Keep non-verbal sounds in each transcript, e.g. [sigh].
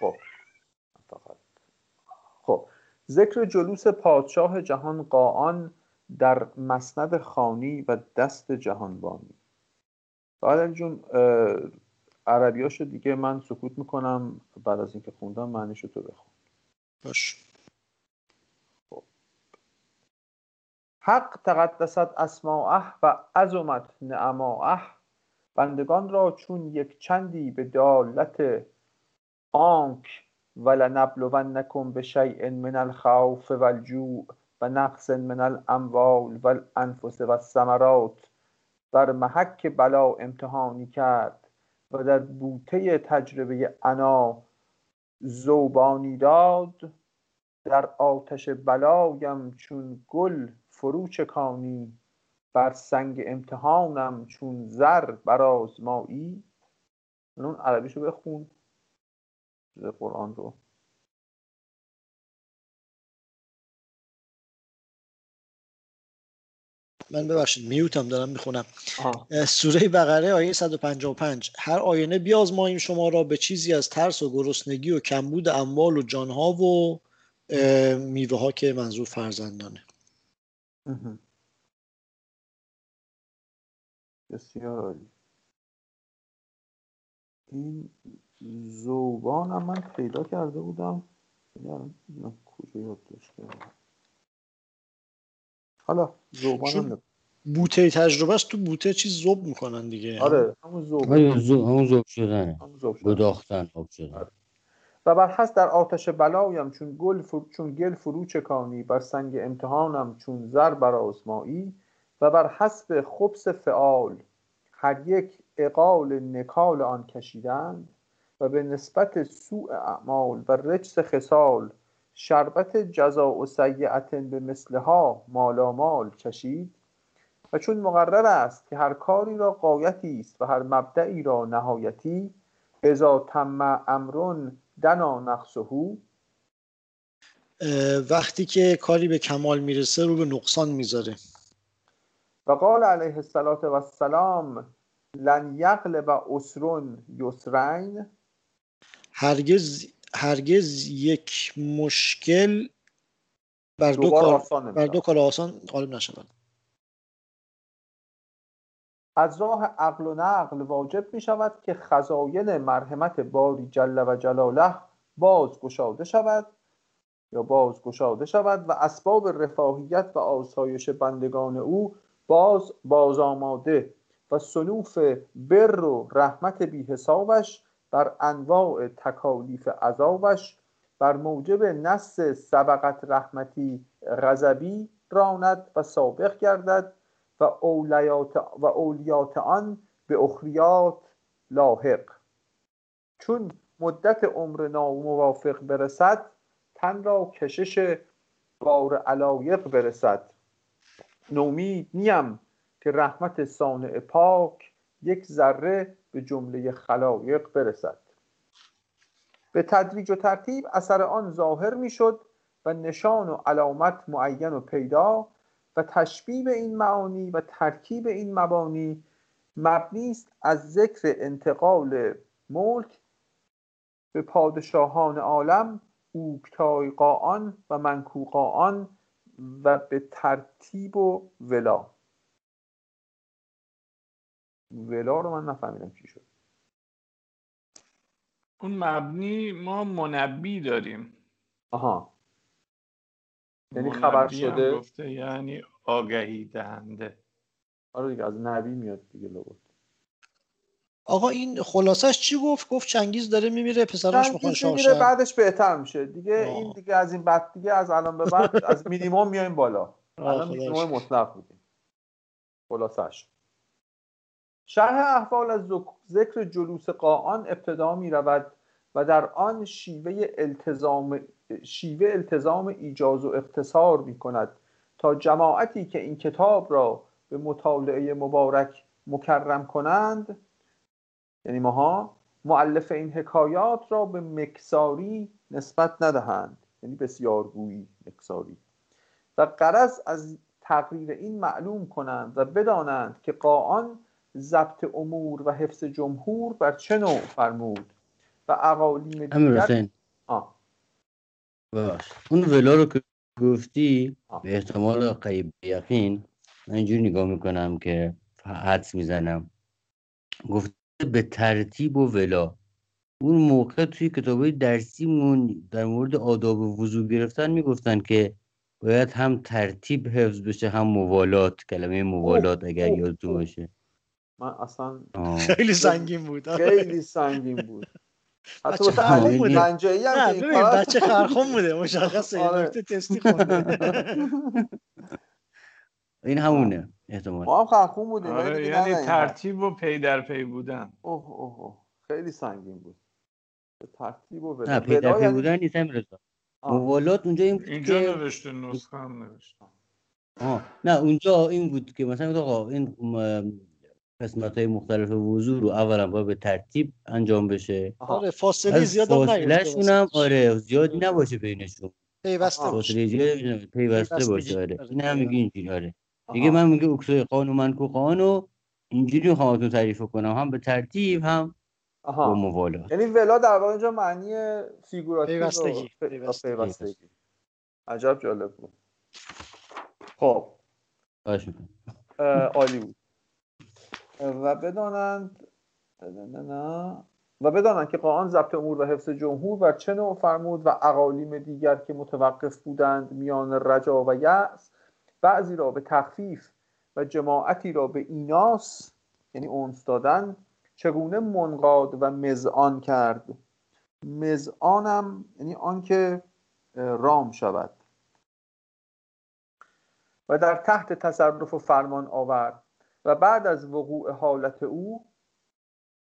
خب. فقط خب. ذکر جلوس پادشاه جهان قاان در مسند خانی و دست جهانبانی. بعد جون عربیاشو دیگه من سکوت می‌کنم. بعد از اینکه خوندم معنیشو تو بخون. باش. خب. حق تقدست اسماعه و عظمت نعماعه بندگان را چون یک چندی به دالت آنک ولنبلونکم به شیء من الخوف والجوع و نقص من الاموال والانفس و الثمرات بر محک بلا امتحانی کرد و در بوته تجربه انا زوبانی داد در آتش بلایم چون گل فرو چکانی بر سنگ امتحانم چون زر بر آزمایی. اون عربیشو بخون. قرآن رو. من ببخشید میوتم دارم می‌خونم. سوره بقره آیه 155 هر آینه بیازماییم شما را به چیزی از ترس و گرسنگی و کمبود اموال و جانها و میوه ها که منظور فرزندانه. بسیار عالی. این زوبان هم من پیدا کرده بودم. کجا یاد کردم. حالا زوبان بوته تجربه است تو بوته چیز زوب می‌کنن دیگه آره همون زوب همون زوب شدنه. گداختن آب شدن. آره. و بر هست در آتش بلایم چون گل فر... چون گل فرو چکانی بر سنگ امتحانم چون زر بر آزمایی. و بر حسب خبس فعال هر یک اقال نکال آن کشیدند و به نسبت سوء اعمال و رجس خصال شربت جزا و سیعتن به مثلها مالامال چشید و چون مقرر است که هر کاری را قایتی است و هر مبدعی را نهایتی ازا تم امرون دنا نقصهو وقتی که کاری به کمال می‌رسه رو به نقصان می‌ذاره. و قال علیه السلام لن یغلب اسرون یسرین. هرگز هرگز یک مشکل بر دو کار بر دو کار آسان غالب نشود. از راه عقل و نقل واجب می شود که خزاین مرحمت باری جل و جلاله باز گشاده شود یا باز گشاده شود و اسباب رفاهیت و آسایش بندگان او باز باز آماده و سنوف بر و رحمت بی حسابش بر انواع تکالیف عذابش بر موجب نص سبقت رحمتی غضبی راند و سابق گردد و اولیات, و اولیات آن به اخریات لاحق. چون مدت عمر ناموافق برسد تن را کشش بار علایق برسد. نومید نیم که رحمت صانع پاک یک ذره به جمله خلایق برسد. به تدریج و ترتیب اثر آن ظاهر می‌شد و نشان و علامت معین و پیدا و تشبیه این معانی و ترکیب این مبانی مبنی است از ذکر انتقال ملک به پادشاهان عالم اوکتای قاان و منکوقان و به ترتیب و ولا. ولا رو من نفهمیدم چی شد. اون مبنی ما منبی داریم. آها. یعنی خبر شده؟ گفته یعنی آگهی دهنده. آره دیگه از نبی میاد دیگه لغت آقا این خلاصش چی گفت؟ گفت چنگیز داره میمیره پسراش می‌خوان شاه بعدش بهتر میشه. دیگه آه. این دیگه از این بعد دیگه از الان به بعد از مینیمم میایم بالا. الان مینیمم مطلق بودیم. خلاصش شرح احوال از ذکر جلوس قاان ابتدا می رود و در آن شیوه التزام, شیوه التزام ایجاز و اقتصار می کند تا جماعتی که این کتاب را به مطالعه مبارک مکرم کنند یعنی ماها معلف این حکایات را به مکساری نسبت ندهند یعنی بسیارگویی مکساری. و قرض از تقریر این معلوم کنند و بدانند که قاان ضبط امور و حفظ جمهور بر چه نوع فرمود و اقالیم دیگر. باش. اون ولا رو که گفتی به احتمال قیب یقین من اینجوری نگاه می‌کنم که حدس می‌زنم. گفته به ترتیب و ولا. اون موقع توی کتابای درسیمون در مورد آداب وضوع گرفتن می‌گفتن که باید هم ترتیب حفظ بشه هم موالات کلمه موالات اگر یادتون باشه. من اصلا خیلی سنگین بود. خیلی سنگین بود. حتی بچه خرخون بوده نه ببین بچه خرخون بوده مشخصه آره. نکته تستی خونده. [laughs] این همونه احتمال ما هم خرخون بودیم آره یعنی ترتیب و پی در پی بودن. اوه اوه اوه. خیلی سنگین بود. ترتیب و نه پی در پی بودن نیست رضا موالات اونجا این بود اینجا نوشته نسخه هم نوشته. آه. نه اونجا این بود که مثلا آقا این قسمت های مختلف وضو رو اولا باید به ترتیب انجام بشه. آره فاصله زیاد هم فاصله هم آره زیادی نباشه بینشون پیوسته باشه. فاصله زیاد پیوسته باشه آره. این هم میگه اینجوری آره. دیگه من میگه اکسای قانون من کو قانون اینجوری خواهدتون تعریف کنم. هم به ترتیب هم با موالات یعنی ولا در واقع اینجا معنی فیگوراتیو پیوستگی پیوستگی. عجب جالب بود. خب. عالی بود. و بدانند و بدانند که قاان ضبط امور و حفظ جمهور و چه نوع فرمود و اقالیم دیگر که متوقف بودند میان رجا و یأس بعضی را به تخفیف و جماعتی را به ایناس یعنی اونس دادن چگونه منقاد و مزعان کرد. مزعانم یعنی آنکه رام شود. و در تحت تصرف و فرمان آورد. و بعد از وقوع حالت او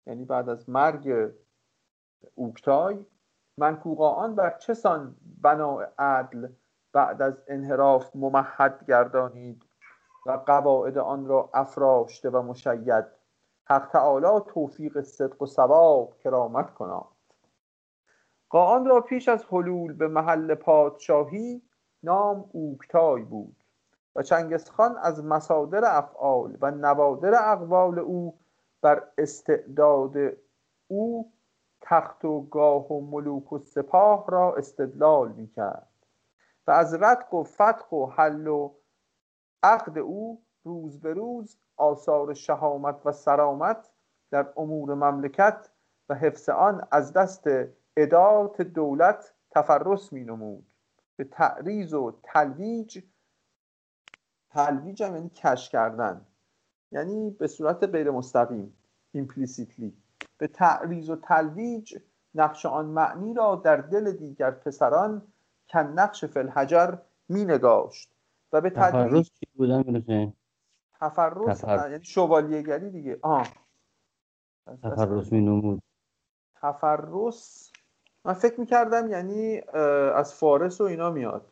یعنی بعد از مرگ اوکتای منکوقان بر چه سان بنا عدل بعد از انحراف ممهد گردانید و قواعد آن را افراشته و مشید؟ حق تعالی توفیق صدق و ثواب کرامت کناد. قاان را پیش از حلول به محل پادشاهی نام اوکتای بود. و از مصادر افعال و نوادر اقوال او بر استعداد او تخت و گاه و ملوک و سپاه را استدلال می کرد و از رتق و فتق و حل و عقد او روز به روز آثار شهامت و سرامت در امور مملکت و حفظ آن از دست ادات دولت تفرس می نمود به تعریض و تلویج تلویج هم یعنی کش کردن. یعنی به صورت غیر مستقیم ایمپلیسیتلی به تعریض و تلویج نقش آن معنی را در دل دیگر پسران کن نقش فلحجر می نگاشت و به تدریج تفرس یعنی شوالیهگری دیگه. آه. تفرس می نمود. تفرس من فکر می‌کردم یعنی از فارس و اینا میاد.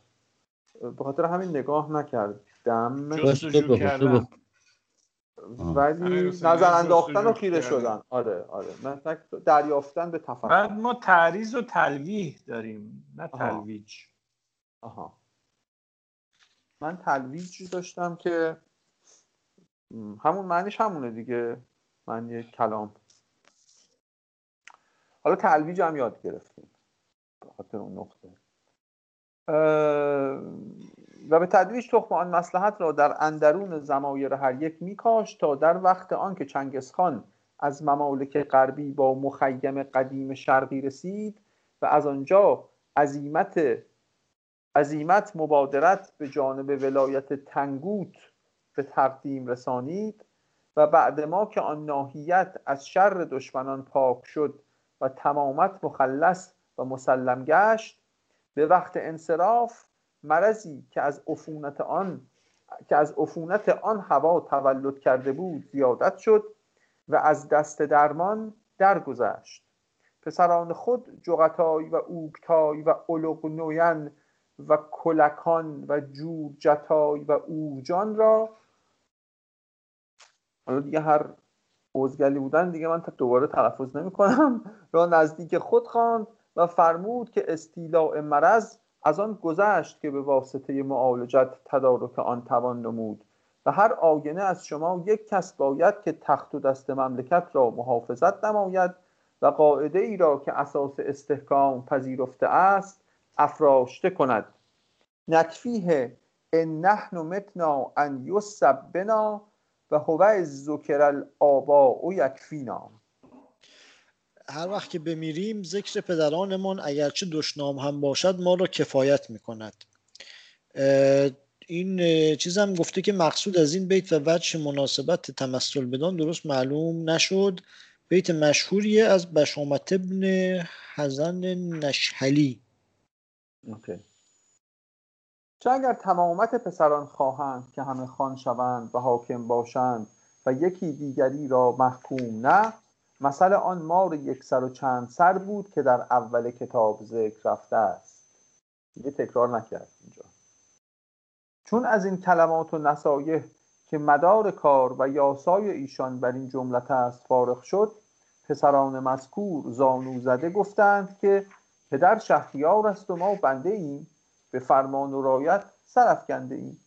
به خاطر همین نگاه نکردم ولی نظر انداختن و خیره شدن. آره آره. من دریافتن به تفرس بعد ما تعریض و تلویح داریم نه تلویج. آها. من تلویج داشتم که همون معنیش همونه دیگه. معنی کلام. حالا تلویج هم یاد گرفتیم. به خاطر اون نقطه. و به تدریج تخم آن مسلحت را در اندرون زمایر هر یک میکاش تا در وقت آن که چنگسخان از ممالک غربی با مخیم قدیم شرقی رسید و از آنجا عظیمت عظیمت مبادرت به جانب ولایت تنگوت به تقدیم رسانید و بعد ما که آن ناحیت از شر دشمنان پاک شد و تمامت مخلص و مسلم گشت به وقت انصراف مرضی که از عفونت آن که از عفونت آن هوا تولد کرده بود زیادت شد و از دست درمان درگذشت. پسران خود جغتای و اوگتای و القنوین و کلکان و جورجتای و اوجان را حالا دیگه هر اوزگلی بودن دیگه من دوباره تلفظ نمی کنم را نزدیک خود خواند و فرمود که استیلاء مرض از آن گذشت که به واسطه معالجت تدارک آن توان نمود و هر آینه از شما یک کس باید که تخت و دست مملکت را محافظت نماید و قاعده ای را که اساس استحکام پذیرفته است افراشته کند. نکفیه ان نحن متنا ان یسب بنا و هو ذکر الاباء یکفینا. هر وقت که بمیریم ذکر پدرانمان اگرچه دشنام هم باشد ما را کفایت می‌کند. این چیزم گفته که مقصود از این بیت و وجه مناسبت تمثل بدان درست معلوم نشد. بیت مشهوریه از بشامت ابن حزن نشهلی. اوکی. چه اگر تمامت پسران خواهند که همه خان شوند و حاکم باشند و یکی دیگری را محکوم نه مثل آن مار یک سر و چند سر بود که در اول کتاب ذکر رفته است. دیگه تکرار نکرد اینجا. چون از این کلمات و نصایح که مدار کار و یاسای ایشان بر این جملت است فارغ شد پسران مذکور زانو زده گفتند که پدر شهریار است و ما بنده ایم به فرمان و رایت سرفکنده ایم.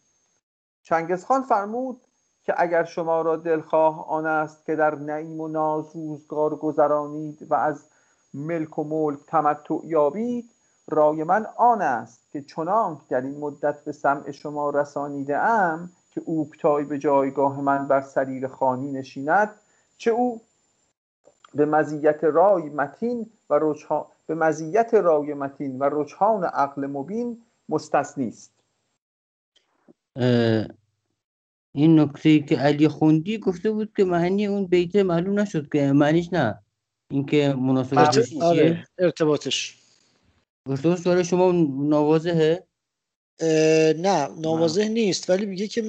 چنگزخان فرمود که اگر شما را دلخواه آن است که در نعیم و ناز روزگار گذرانید و از ملک و ملک تمتع یابید رای من آن است که چنانک در این مدت به سمع شما رسانیده ام که اوکتای به جایگاه من بر سریر خانی نشیند چه او به مزیت رای متین و رجحان به مزیت رای متین و رجحان عقل مبین مستثنی است. این نکته که علی خوندی گفته بود که معنی اون بیت معلوم نشد که معنیش نه. اینکه مناسبتش آره ارتباطش. گفته بود شما نوازهه نه نوازه نیست ولی میگه که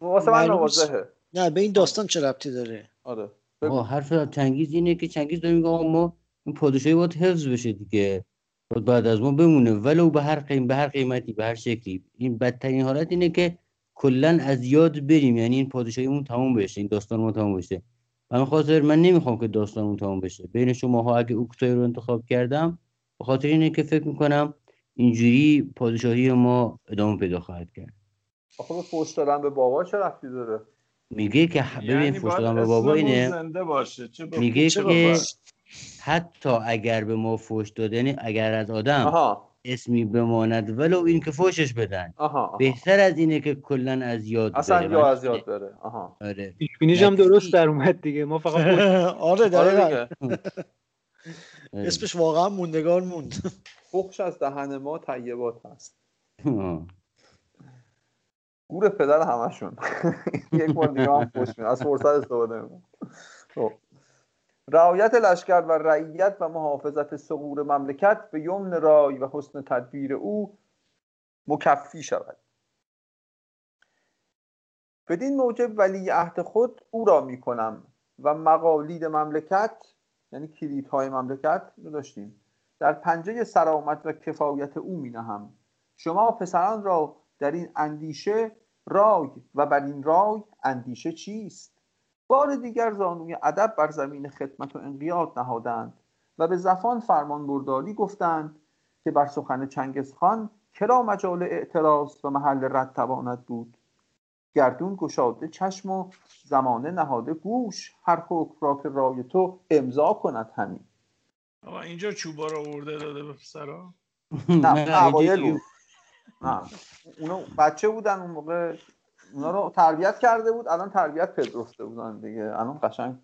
واسه من نوازهه نه به این داستان چه ربطی داره؟ آره حرف چنگیز اینه که چنگیز داره میگه ما این پادشاهی باید حفظ بشه دیگه. بعد از ما بمونه. ولو به هر قیم به هر قیمتی به هر شکلی. این بدترین حالت اینه که کلا از یاد بریم. یعنی این پادشاهیمون تموم بشه. این داستان ما تموم بشه. من خاطر من نمی‌خوام که داستانمون تموم بشه. بین شما ها اگه اوکتای رو انتخاب کردم به خاطر اینه که فکر می‌کنم اینجوری پادشاهی ما ادامه پیدا خواهد کرد. آخه به فوش دادن به بابا چه رفتی داره؟ میگه که ببین یعنی فوش دادن به بابا اینه. زنده باشه. چه میگه که حتی اگر به ما فوش داده یعنی اگر از آدم آها. اسمی بماند ولو این که فوشش بدن. آها, آها. بهتر از اینه که کلا از یاد اصلا یا از یاد بره. آها. آره. هم درست در اومد دیگه. ما فقط [laughs] آره دقیقاً. اسمش واقعا موندگار موند. فخش از دهن ما طیبات هست. گور پدر همشون. [laughs] یک بار دیگه هم خوش از فرصت استفاده خب. رعایت لشکر و رعیت و محافظت سقور مملکت به یمن رای و حسن تدبیر او مکفی شود. بدین موجب ولی عهد خود او را می کنم و مقالید مملکت یعنی کلیدهای مملکت رو داشتیم در پنجه سرامت و کفایت او می نهم. شما پسران را در این اندیشه رای و بر این رای اندیشه چیست؟ بار دیگر زانوی ادب بر زمین خدمت و انقیاد نهادند و به زفان فرمان برداری گفتند که بر سخن چنگزخان کرا مجال اعتراض و محل رد تواند بود. گردون گشاده چشم و زمانه نهاده گوش هر حکم را که رای تو امضا کند همین آقا اینجا چوبا رو آورده داده به پسرا؟ نه اوایل بود نه اونا بچه بودن اون موقع. اونا رو تربیت کرده بود الان تربیت پذیرفته بودن دیگه. الان قشنگ.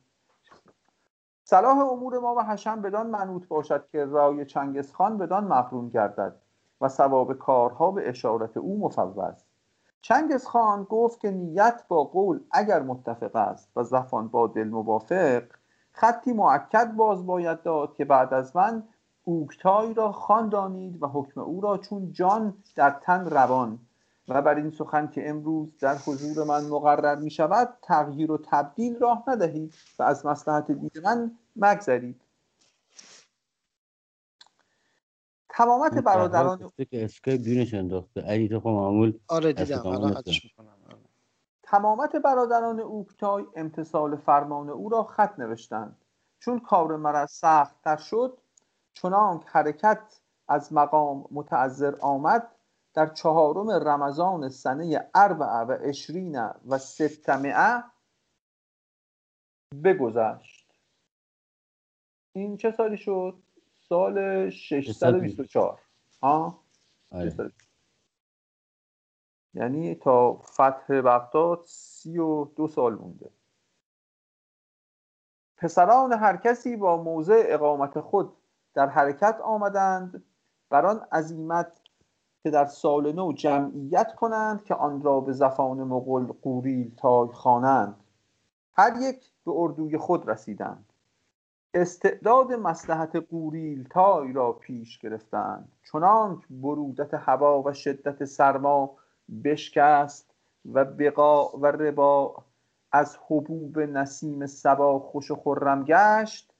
صلاح امور ما و حشم بدان منوط باشد که رای چنگزخان بدان مقرون گردد و ثواب کارها به اشارت او مفوض. چنگزخان گفت که نیت با قول اگر متفق است و زفان با دل موافق خطی معکد باز باید داد که بعد از من اوکتای را خواندانید و حکم او را چون جان در تن روان. و بر این سخن که امروز در حضور من مقرر می شود تغییر و تبدیل راه ندهید و از مصلحت دید من مگذرید. تمامت برادران که انداخته. علی تو خب معمول آره دیدم الان تمامت برادران اوکتای امتصال فرمان او را خط نوشتند. چون کار مرا سخت تر شد چنانک حرکت از مقام متعذر آمد در چهارم رمضان سنه اربع و اشرین و ستمعه بگذشت. این چه سالی شد؟ سال 624 ها آره. یعنی تا فتح بغداد سی و دو سال مونده. پسران هر کسی با موضع اقامت خود در حرکت آمدند. بر آن عظیمت که در سال نو جمعیت کنند که آن را به زفان مغل قوریل تای خوانند. هر یک به اردوی خود رسیدند. استعداد مسلحت قوریل تای را پیش گرفتند. چنانک برودت هوا و شدت سرما بشکست و بقا و ربا از حبوب نسیم سبا خوش و خرم گشت.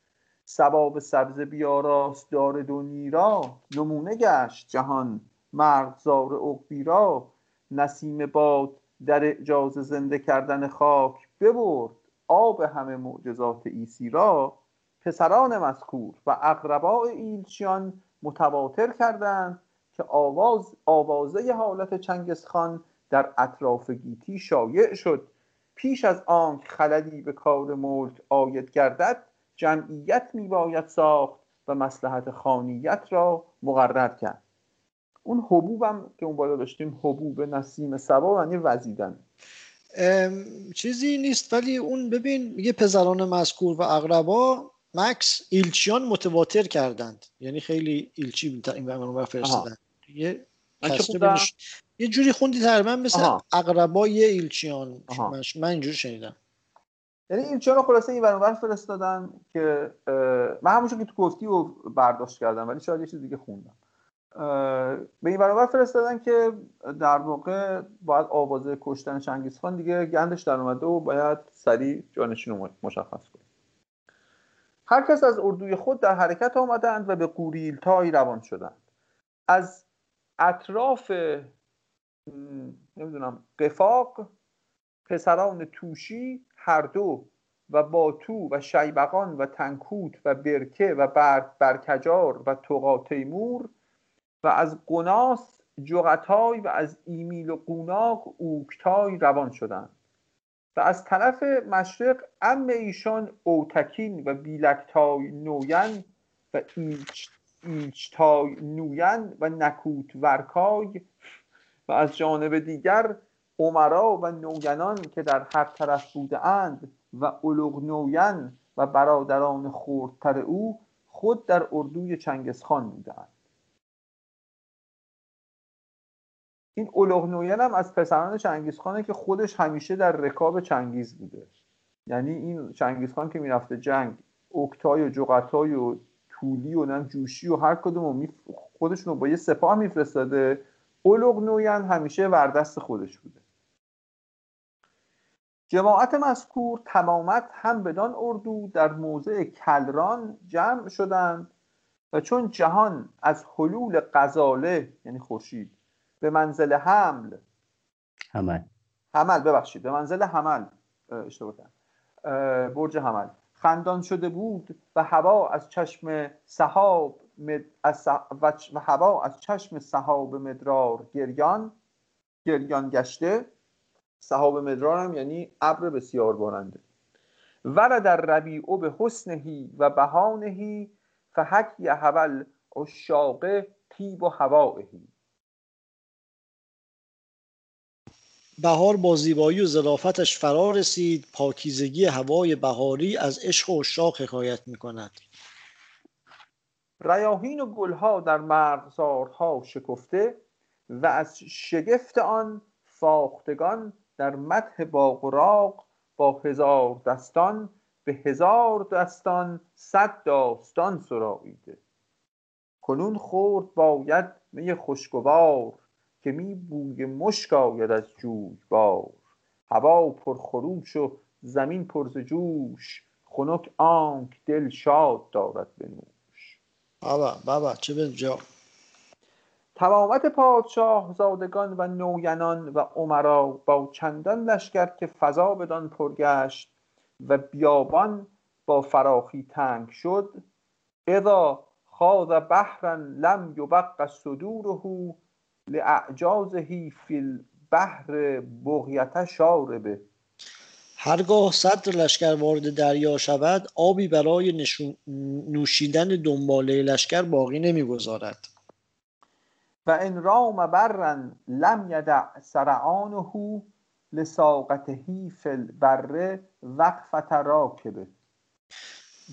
سباب سبز بیاراست دار دو نیرا نمونه گشت جهان. مرغزار عقبی را نسیم باد در اجاز زنده کردن خاک ببرد آب همه معجزات ایسی را. پسران مذکور و اقرباء ایلچیان متواتر کردند که آواز آوازه حالت چنگسخان در اطراف گیتی شایع شد. پیش از آنک خلدی به کار ملک آید گردد جمعیت میباید ساخت و مسلحت خانیت را مقرر کرد. اون حبوبم که اون بالا داشتیم حبوب نسیم سبا یعنی وزیدن. چیزی نیست ولی اون ببین میگه پزران مذکور و اقربا مکس ایلچیان متواتر کردند. یعنی خیلی ایلچی این برنامه فرستادن. یه یه جوری خوندی تقریبا مثل اقربای ایلچیان. من اینجوری شنیدم. یعنی ایلچیان رو خلاصه این برنامه فرستادن که من همونشون که تو گفتی و برداشت کردم ولی شاید یه چیز دیگه خوندم. به این برابر فرستادن که در واقع باید آوازه کشتن چنگیز خان دیگه گندش در اومده و باید سریع جانشین رو مشخص کنه. هر کس از اردوی خود در حرکت آمدند و به قوریل تای روان شدند. از اطراف نمی‌دونم قفاق پسران توشی هر دو و باتو و شیبقان و تنکوت و برکه و برکجار و تقا تیمور و از قناس جغتای و از ایمیل و قوناق اوکتای روان شدند. و از طرف مشرق ام ایشان اوتکین و بیلکتای نوین و ایچ ایچتای نوین و نکوت ورکای و از جانب دیگر عمرا و نوینان که در هر طرف بوده اند و علوغ نوین و برادران خوردتر او خود در اردوی چنگسخان بودند این نوین هم از پسران چنگیزخانه که خودش همیشه در رکاب چنگیز بوده. یعنی این چنگیزخان که می‌رفته جنگ اکتای و جغتای و طولی و نم جوشی و هر کدوم خودشون رو با یه سپاه میفرستاده. نوین همیشه وردست خودش بوده. جماعت مذکور تمامت هم بدان اردو در موضع کلران جمع شدند و چون جهان از حلول غزاله یعنی خورشید به منزل حمل. حمل. حمل ببخشید. به منزل حمل اشتباه برج حمل. خندان شده بود و هوا از چشم سحاب از و هوا از چشم سحاب مدرار گریان گریان گشته. سحاب مدرار هم یعنی ابر بسیار بارنده ور در ربیع به حسنهی و بهانهی فحک یحول عشاق تیب و هوائهی بهار با زیبایی و ظرافتش فرا رسید. پاکیزگی هوای بهاری از عشق و اشاق حکایت می کند ریاهین و گلها در مرغزارها شکفته و از شگفت آن فاختگان در مدح باغراق با هزار دستان به هزار دستان صد داستان سراییده کنون خورد باید می خوشگوار. که می بوی مشک آید از جوی بار. هوا پر خروش و زمین پر جوش. خنک آنک دل شاد دارد بنوش بابا بابا چه بجا تمامت پادشاه زادگان و نوینان و عمرا با چندان لشکر که فضا بدان پرگشت و بیابان با فراخی تنگ شد اذا خاض بحرا لم یبق صدوره لاعجازه فی البحر بغیت شاربه. هرگاه صدر لشکر وارد دریا شود آبی برای نوشیدن دنباله لشکر باقی نمی‌گذارد. و ان رام برن لم یدع سرعانه لساقته فی البر وقفت راکبه.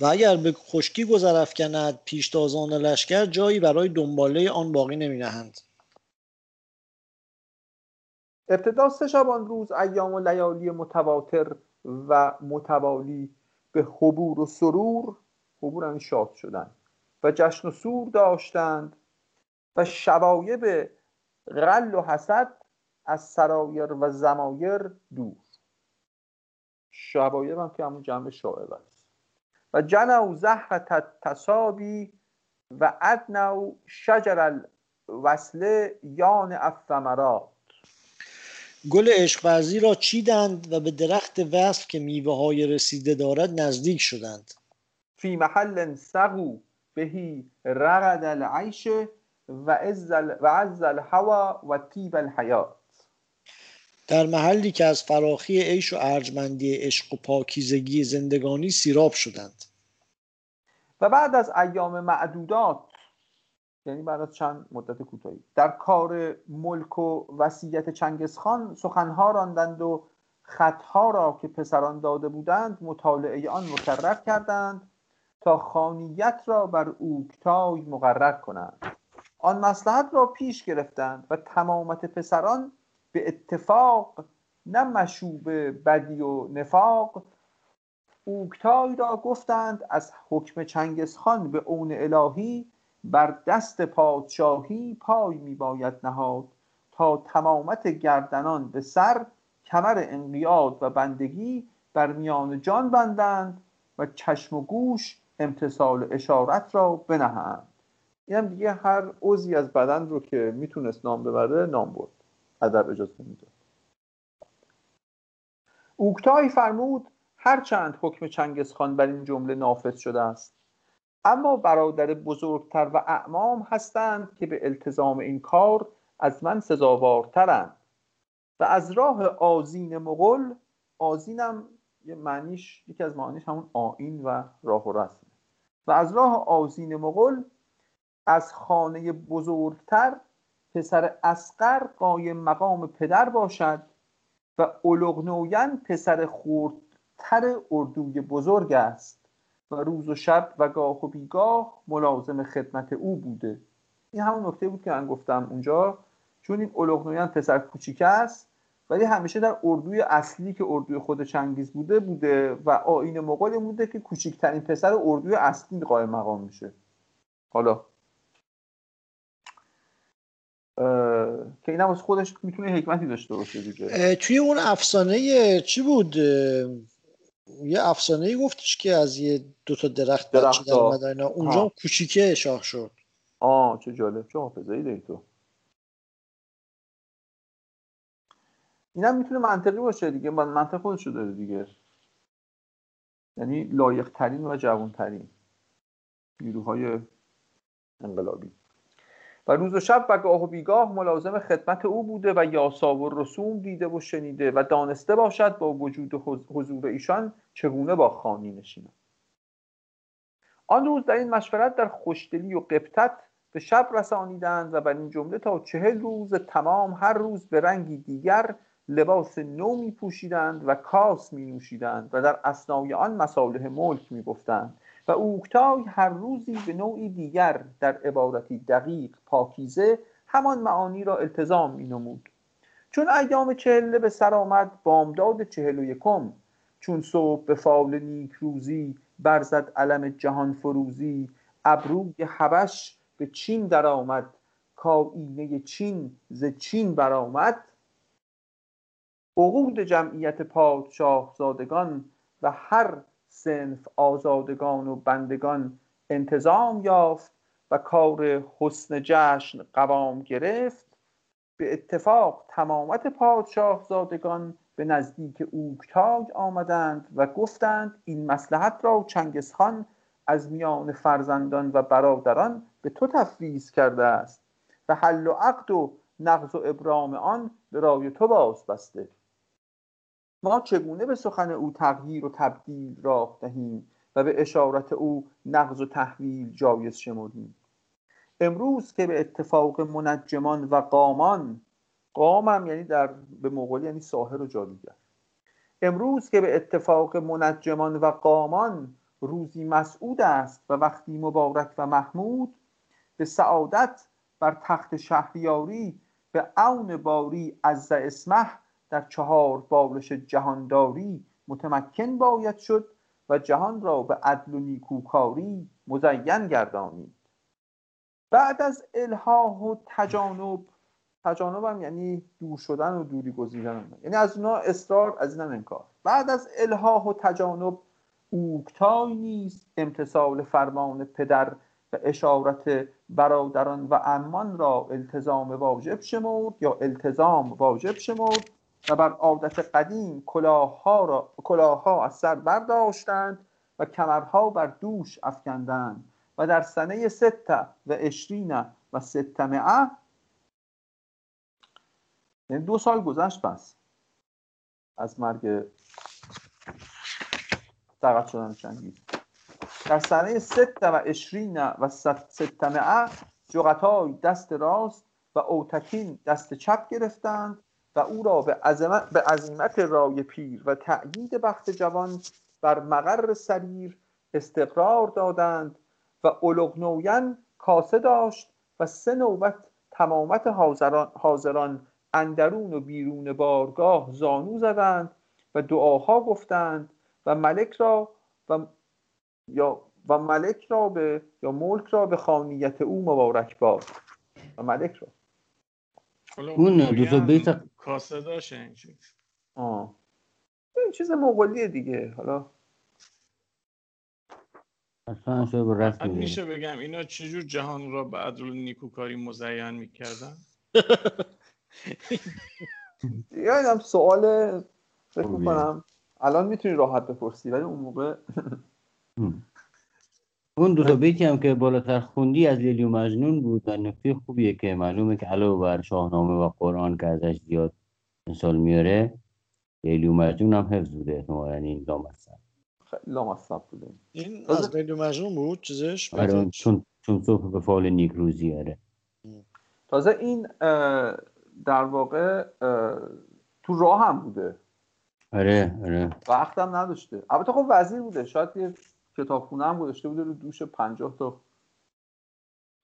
و اگر به خشکی گذر افکند پیشتازان لشکر جایی برای دنباله آن باقی نمی نهند ابتدا سه شبان روز ایام و لیالی متواتر و متوالی به حبور و سرور حبور هم شاد شدند و جشن و سور داشتند و شبایب غل و حسد از سرایر و زمایر دور. شبایب هم که همون جمع شاعب است. و جنو زهر تصابی و ادنو شجر الوصله یان افمرات گل عشق را چیدند و به درخت وصف که میوه های رسیده دارد نزدیک شدند. فی محل سقو بهی رغد العیش و عز الهوا و تیب الحیات. در محلی که از فراخی عیش و ارجمندی عشق و پاکیزگی زندگانی سیراب شدند. و بعد از ایام معدودات یعنی از چند مدت کوتاهی. در کار ملک و وصیت چنگزخان سخنها راندند و خطها را که پسران داده بودند مطالعه آن مکرر کردند تا خانیت را بر اوکتای مقرر کنند. آن مسلحت را پیش گرفتند و تمامت پسران به اتفاق نه مشوب بدی و نفاق اوکتای را گفتند از حکم چنگزخان به اون الهی بر دست پادشاهی پای می باید نهاد تا تمامت گردنان به سر کمر انقیاد و بندگی بر میان جان بندند و چشم و گوش امتصال اشارت را بنهند. این هم دیگه هر عضوی از بدن رو که می‌تونست نام ببره نام برد. ادب اجازه می‌داد. اوکتای فرمود هرچند حکم چنگزخان بر این جمله نافذ شده است. اما برادر بزرگتر و اعمام هستند که به التزام این کار از من سزاوارترند. و از راه آزین مغل آزینم یه معنیش یکی از معانیش همون آین و راه و رسم. و از راه آزین مغل از خانه بزرگتر پسر اسقر قایم مقام پدر باشد و اولغنوین پسر خوردتر اردوی بزرگ است. و روز و شب و گاه و بیگاه ملازم خدمت او بوده. این همون نکته بود که من گفتم اونجا. چون این اولوغنویان پسر کوچیک است ولی همیشه در اردوی اصلی که اردوی خود چنگیز بوده بوده و آین مغول بوده که کوچکترین پسر اردوی اصلی قائم مقام میشه. حالا. که این از خودش می‌تونه حکمتی داشته باشه دیگه. توی اون افسانه چی بود؟ یه افسانه ای گفتش که از یه دو تا درخت, درخت بچه در اومدن اونجا کوچیکه شاه شد. آه چه جالب. چه حافظه ای داری تو. اینم می‌تونه منطقی باشه دیگه. منطق خودش داره دیگه. یعنی لایق ترین و جوان ترین نیروهای انقلابی. و روز و شب و گاه و بیگاه ملازم خدمت او بوده و یاسا و رسوم دیده و شنیده و دانسته باشد با وجود حضور ایشان چگونه با خانی نشیند. آن روز در این مشورت در خوشدلی و قبطت به شب رسانیدند و بر این جمله تا چهل روز تمام هر روز به رنگی دیگر لباس نو می پوشیدند و کاس می نوشیدند و در اسنای آن مصالح ملک می گفتند و اوکتای هر روزی به نوعی دیگر در عبارتی دقیق پاکیزه همان معانی را التزام می نمود چون ایام چهله به سر آمد بامداد چهل و یکم. چون صبح به فال نیک روزی برزد علم جهان فروزی ابروی حبش به چین درآمد. کاینه چین ز چین برآمد. عقود جمعیت پادشاه زادگان و هر سنف آزادگان و بندگان انتظام یافت و کار حسن جشن قوام گرفت. به اتفاق تمامت پادشاه زادگان به نزدیک اوکتاگ آمدند و گفتند این مسلحت را چنگسخان از میان فرزندان و برادران به تو تفویض کرده است و حل و عقد و نقض و ابرام آن به رای تو باز بسته ما چگونه به سخن او تغییر و تبدیل راه دهیم و به اشارت او نقض و تحویل جایز شمردیم؟ امروز که به اتفاق منجمان و قامان قامم یعنی در به مغولی یعنی ساحر و جادوگر. امروز که به اتفاق منجمان و قامان روزی مسعود است و وقتی مبارک و محمود به سعادت بر تخت شهریاری به اون باری از اسمه در چهار بالش جهانداری متمکن باید شد و جهان را به عدل و نیکوکاری مزین گردانید. بعد از الهاه و تجانب تجانب هم یعنی دور شدن و دوری گزیدن. یعنی از اونا اصرار از این انکار. بعد از الهاه و تجانب اوکتای نیست امتصال فرمان پدر و اشارت برادران و امان را التزام واجب شمرد یا التزام واجب شمرد. و بر عادت قدیم کلاهها را کلاهها از سر برداشتند و کمرها بر دوش افکندند و در سنه سته و اشرین و ستمعه یعنی دو سال گذشت پس از مرگ سقط شدن چنگیز در سنه ست و اشرین و ستمعه جغتای دست راست و اوتکین دست چپ گرفتند و او را به عظمت, به عظیمت رای پیر و تأیید بخت جوان بر مقر سریر استقرار دادند و الگنوین کاسه داشت و سه نوبت تمامت حاضران, حاضران اندرون و بیرون بارگاه زانو زدند و دعاها گفتند و ملک را و یا و ملک را به یا ملک را به خانیت او مبارک باد. و ملک را. اون دو بیت کاسه داشت این چیز آه. این چیز مغولیه دیگه. حالا اصلا میشه بگم اینا چجور جهان را به عدل نیکوکاری مزین می‌کردن؟ [laughs] یا اینم سوال فکر می‌کنم. الان می‌تونی راحت بپرسی ولی اون موقع اون دو تا بیتی هم که بالاتر خوندی از لیلی و مجنون بود و نکته خوبیه که معلومه که علاوه بر شاهنامه و قرآن که ازش زیاد مثال میاره. لیلی و مجنون هم حفظ بوده احتمالا این لامصب. خیلی لامصب بوده. این از لیلی و مجنون بود چیزش؟ آره چون چون صبح به فال نیک روزی آره تازه این در واقع تو راه هم بوده. آره آره. وقت هم نداشته. البته خب وزیر بوده. شاید یه کتابخونه هم گذاشته بوده رو دوش پنجاه تا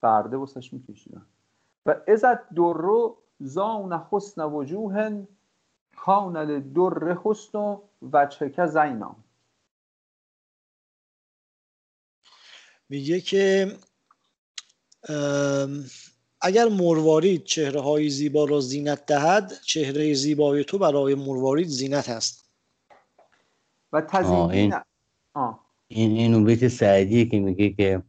فرده واسش میکشیدن. و ازت درو زان حسن وجوه کان در حسن و وجهک زینا. میگه که اگر مروارید چهره های زیبا را زینت دهد چهره زیبای تو برای مروارید زینت است. و تزیین این این اون بیت سعدیه که میگه که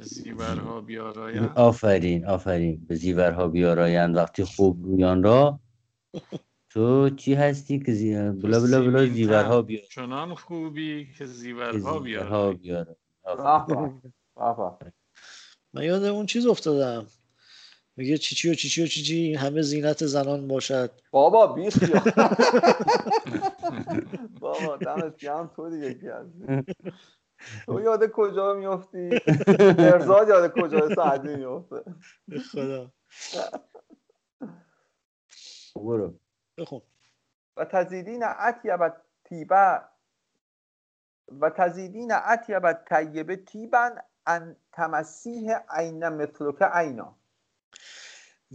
زیورها بیارایند. آفرین آفرین. به زیورها بیارایند وقتی خوب رویان را تو چی هستی که زی... بلا بلا بلا زیورها بیار. چنان خوبی که زیورها بیارایند من یاد اون چیز افتادم. میگه چیچی و چیچی و چیچی همه زینت زنان باشد. بابا بیخ [laughs] بابا دمت گرم تو دیگه کردی [laughs] تو یاد کجا میفتی ارزاد یاد کجا سعدی میفته خدا. [laughs] برو. بخون. و تزیدین اطیب تیبه و تزیدین اطیب طیبه تیبن ان تمسیح عین مثلک عینا.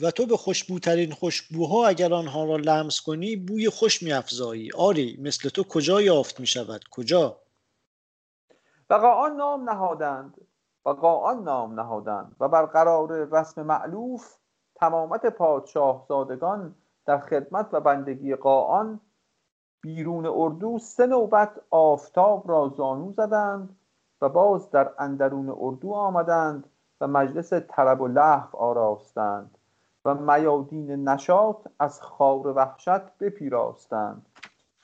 و تو به خوشبوترین خوشبوها اگر آنها را لمس کنی بوی خوش میافزایی. آری مثل تو کجا یافت می شود کجا؟ و قاآن نام نهادند. و قاآن نام نهادند. و بر قرار رسم معلوف تمامت پادشاه زادگان در خدمت و بندگی قاآن بیرون اردو سه نوبت آفتاب را زانو زدند و باز در اندرون اردو آمدند و مجلس طرب و لحو آراستند و میادین نشاط از خار وحشت بپیراستند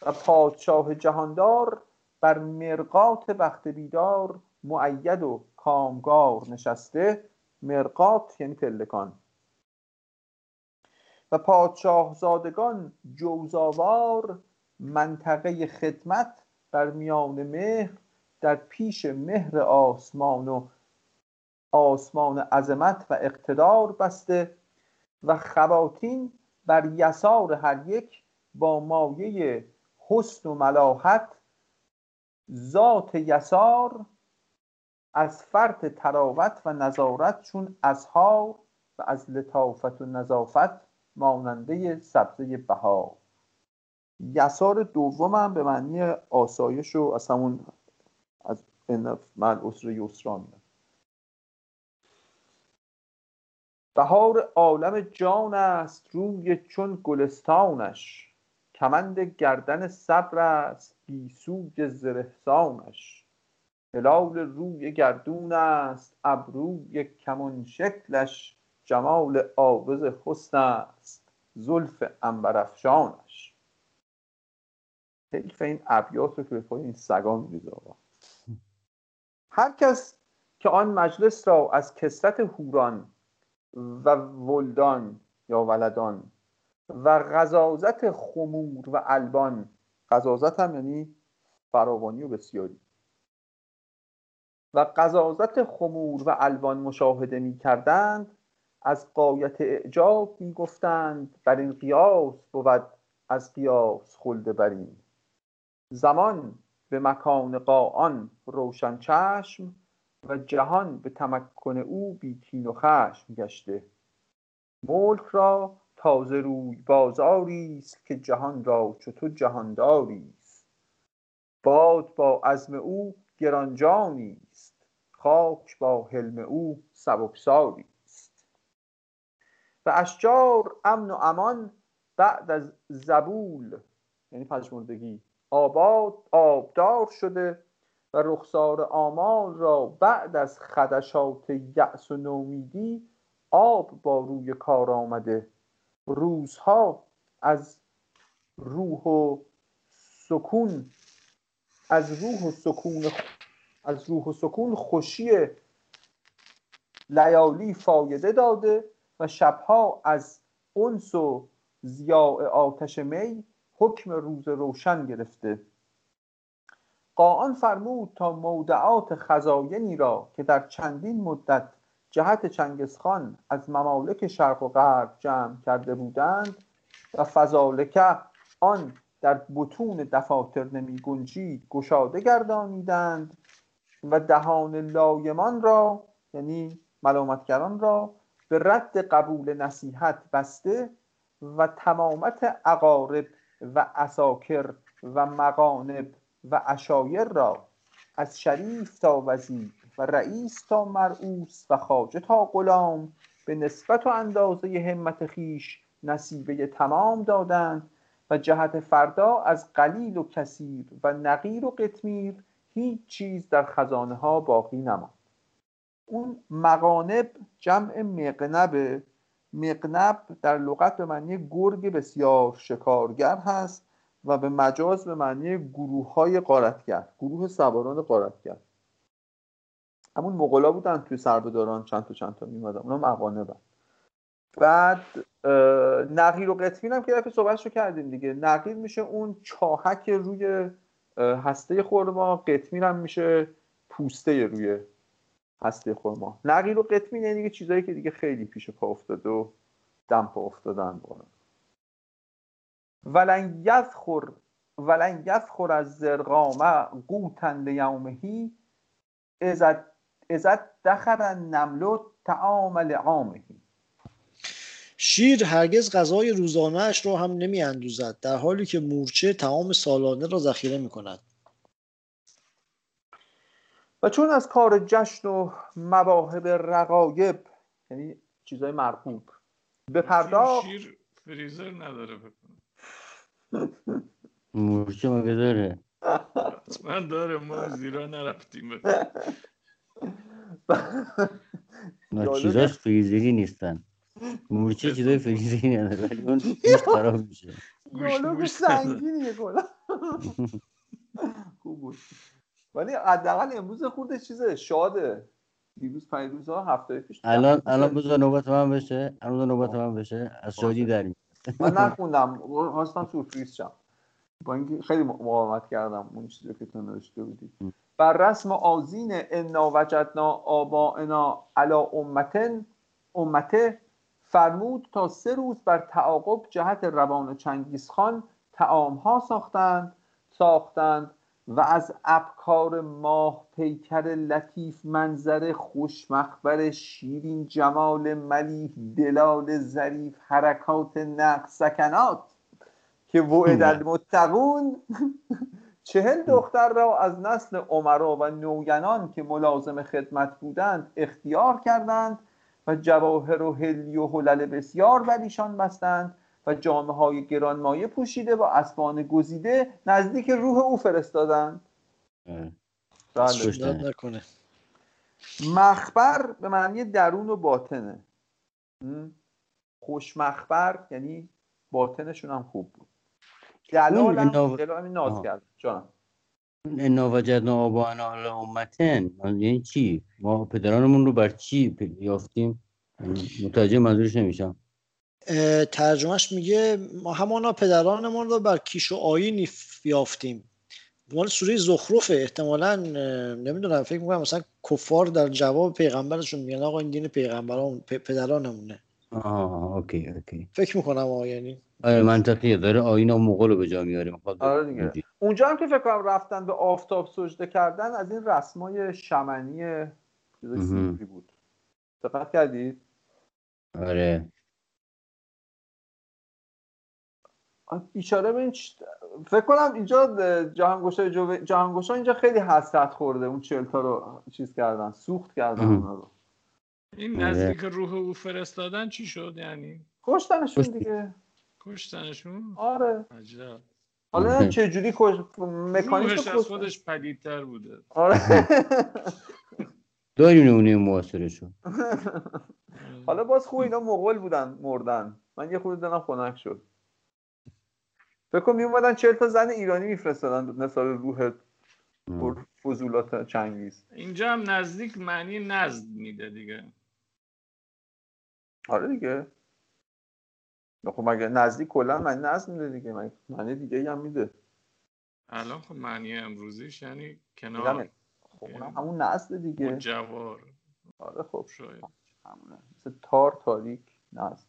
و پادشاه جهاندار بر مرقات بخت بیدار معید و کامگار نشسته مرقات یعنی پلکان و پادشاهزادگان جوزاوار منطقه خدمت در میان مهر در پیش مهر آسمان و آسمان عظمت و اقتدار بسته و خواتین بر یسار هر یک با مایه حسن و ملاحت ذات یسار از فرط تراوت و نظارت چون ازهار و از لطافت و نظافت ماننده سبزه بهار. یسار دومم به معنی آسایش و از همون از من اسر یسران. بهار عالم جان است روی چون گلستانش. کمند گردن صبر است گیسوی زرهسانش. هلال روی گردون است ابروی کمان شکلش. جمال آوز حسن است. زلف انبرافشانش حیف این ابیات رو که به این سگا میریزه هر کس که آن مجلس را از کسرت هوران و ولدان یا ولدان و غزازت خمور و البان غزازت هم یعنی فراوانی و بسیاری. و قضازت خمور و الوان مشاهده می کردند از قایت اعجاب می گفتند بر این قیاس بود از قیاس خلد برین. زمان به مکان قاان روشن چشم و جهان به تمکن او بیتین و خشم گشته. ملک را تازه روی بازاری است که جهان را چطور جهانداری است باد با عزم او گرانجانی است خاک با حلم او سبکساری و اشجار امن و امان بعد از زبول یعنی پژمردگی آباد آبدار شده و رخسار آمال را بعد از خدشات یأس و نومیدی آب با روی کار آمده. روزها از روح و سکون از روح و سکون از روح و سکون خوشی لیالی فایده داده و شبها از انس و زیاء آتش می حکم روز روشن گرفته. قاان فرمود تا مودعات خزاینی را که در چندین مدت جهت چنگزخان از ممالک شرق و غرب جمع کرده بودند و فضالکه آن در بطون دفاتر نمی گنجید گشاده گردانیدند و دهان لایمان را یعنی ملامتگران را به رد قبول نصیحت بسته و تمامت عقارب و اساکر و مقانب و اشایر را از شریف تا وزیر و رئیس تا مرعوس و خاجه تا غلام به نسبت و اندازه همت خیش نصیبه تمام دادند و جهت فردا از قلیل و کثیر و نقیر و قطمیر هیچ چیز در خزانه ها باقی نماند. اون مقانب جمع مقنب مقنب در لغت به معنی گرگ بسیار شکارگر هست و به مجاز به معنی گروه های قارتگر گروه سواران قارتگر همون مغلا بودن توی سربداران چند تا چند تا میمدن اونا مقانبن بعد نقیر و قطمین هم که دفعه صحبتشو کردیم دیگه. نقیر میشه اون چاهک روی هسته خورما قطمین هم میشه پوسته روی هسته خورما نقیر و قطمین دیگه چیزایی که دیگه خیلی پیش پا افتاده و دم پا افتادن بارن ولن یذخر ولن یذخر از زرقامه قوتن لیومهی ازت دخر نملو تعام لعامهی شیر هرگز غذای روزانهاش را هم نمی اندوزد در حالی که مورچه تعام سالانه را ذخیره می کند و چون از کار جشن و مواهب رقایب یعنی چیزای مرغوب به پرداخت شیر فریزر نداره مورچه مگه داره من داره ما زیرا نرفتیم. [laughs] چیزاش فریزری نیستن. مورچه چیزای فریزری نداره ولی اون [laughs] گوشت خراب میشه. دیالوگ سنگینیه کلا. [laughs] خوب بود. ولی حداقل امروز خورده چیزه شاده دیروز پنج روز ها هفته پیش الان الان بذار نوبت من بشه. الان نوبت من بشه. از شادی در من [laughs] نخوندم. خواستم سورپریز شم. با اینکه خیلی مقاومت کردم اون چیزی که تو نوشته بودی. بر رسم آزین انا وجدنا آبائنا علا امتن امته فرمود تا سه روز بر تعاقب جهت روان چنگیزخان تعامها ساختند ساختند. و از ابکار ماه پیکر لطیف منظر خوشمخبر شیرین جمال ملیح دلال ظریف حرکات نقص سکنات که وعد المتقون [laughs] چهل دختر را از نسل عمرا و نوینان که ملازم خدمت بودند اختیار کردند و جواهر و هلی و حلل بسیار بر ایشان بستند و جامعه های گرانمایه پوشیده و اسبان گزیده نزدیک روح او فرستادند. بله. نکنه. مخبر به معنی درون و باطنه. خوش مخبر یعنی باطنشون هم خوب بود. جلال هم ناز کرد. جانم. انا وجدنا آبانا علی امتن. یعنی چی؟ ما پدرانمون رو بر چی یافتیم؟ متوجه منظورش نمیشم. ترجمهش میگه ما همانا پدرانمون رو بر کیش و آیین یافتیم. مال سوره زخرفه احتمالا نمی‌دونم فکر می‌کنم مثلا کفار در جواب پیغمبرشون میگن آقا این دین پیغمبران پدرانمونه. آه اوکی اوکی. فکر می‌کنم آقا یعنی. آره منطقیه. داره آین و مغول رو به جا میاره. آره دیگه. اونجا هم که فکر کنم رفتن به آفتاب سجده کردن از این رسمای شمنی بود. دقت کردید؟ آره. بیچاره این فکر کنم اینجا جهانگوشا جو... جهانگوشا اینجا خیلی حسرت خورده اون چلتا رو چیز کردن سوخت کردن اونا رو. این نزدیک روح او فرستادن چی شد یعنی؟ کشتنشون دیگه. کشتنشون؟ آره. عجب. حالا چه جوری کش مکانیک از خودش پدیدتر بوده. آره. داریم نمونه معاصرشو حالا باز خوب اینا مغول بودن مردن. من یه خود دلم خنک شد. فکر کنم میومدن چهل تا زن ایرانی میفرستادن نثار روح فضولات چنگیز. اینجا هم نزدیک معنی نزد میده دیگه. آره دیگه. خب مگه نزدیک کلا من نزد میده دیگه؟ معنی دیگه هم میده. الان خب معنی امروزیش یعنی کنار خب اونم همون نزد دیگه. جوار. آره خب. شاید. همونه. مثل تار تاریک نزد.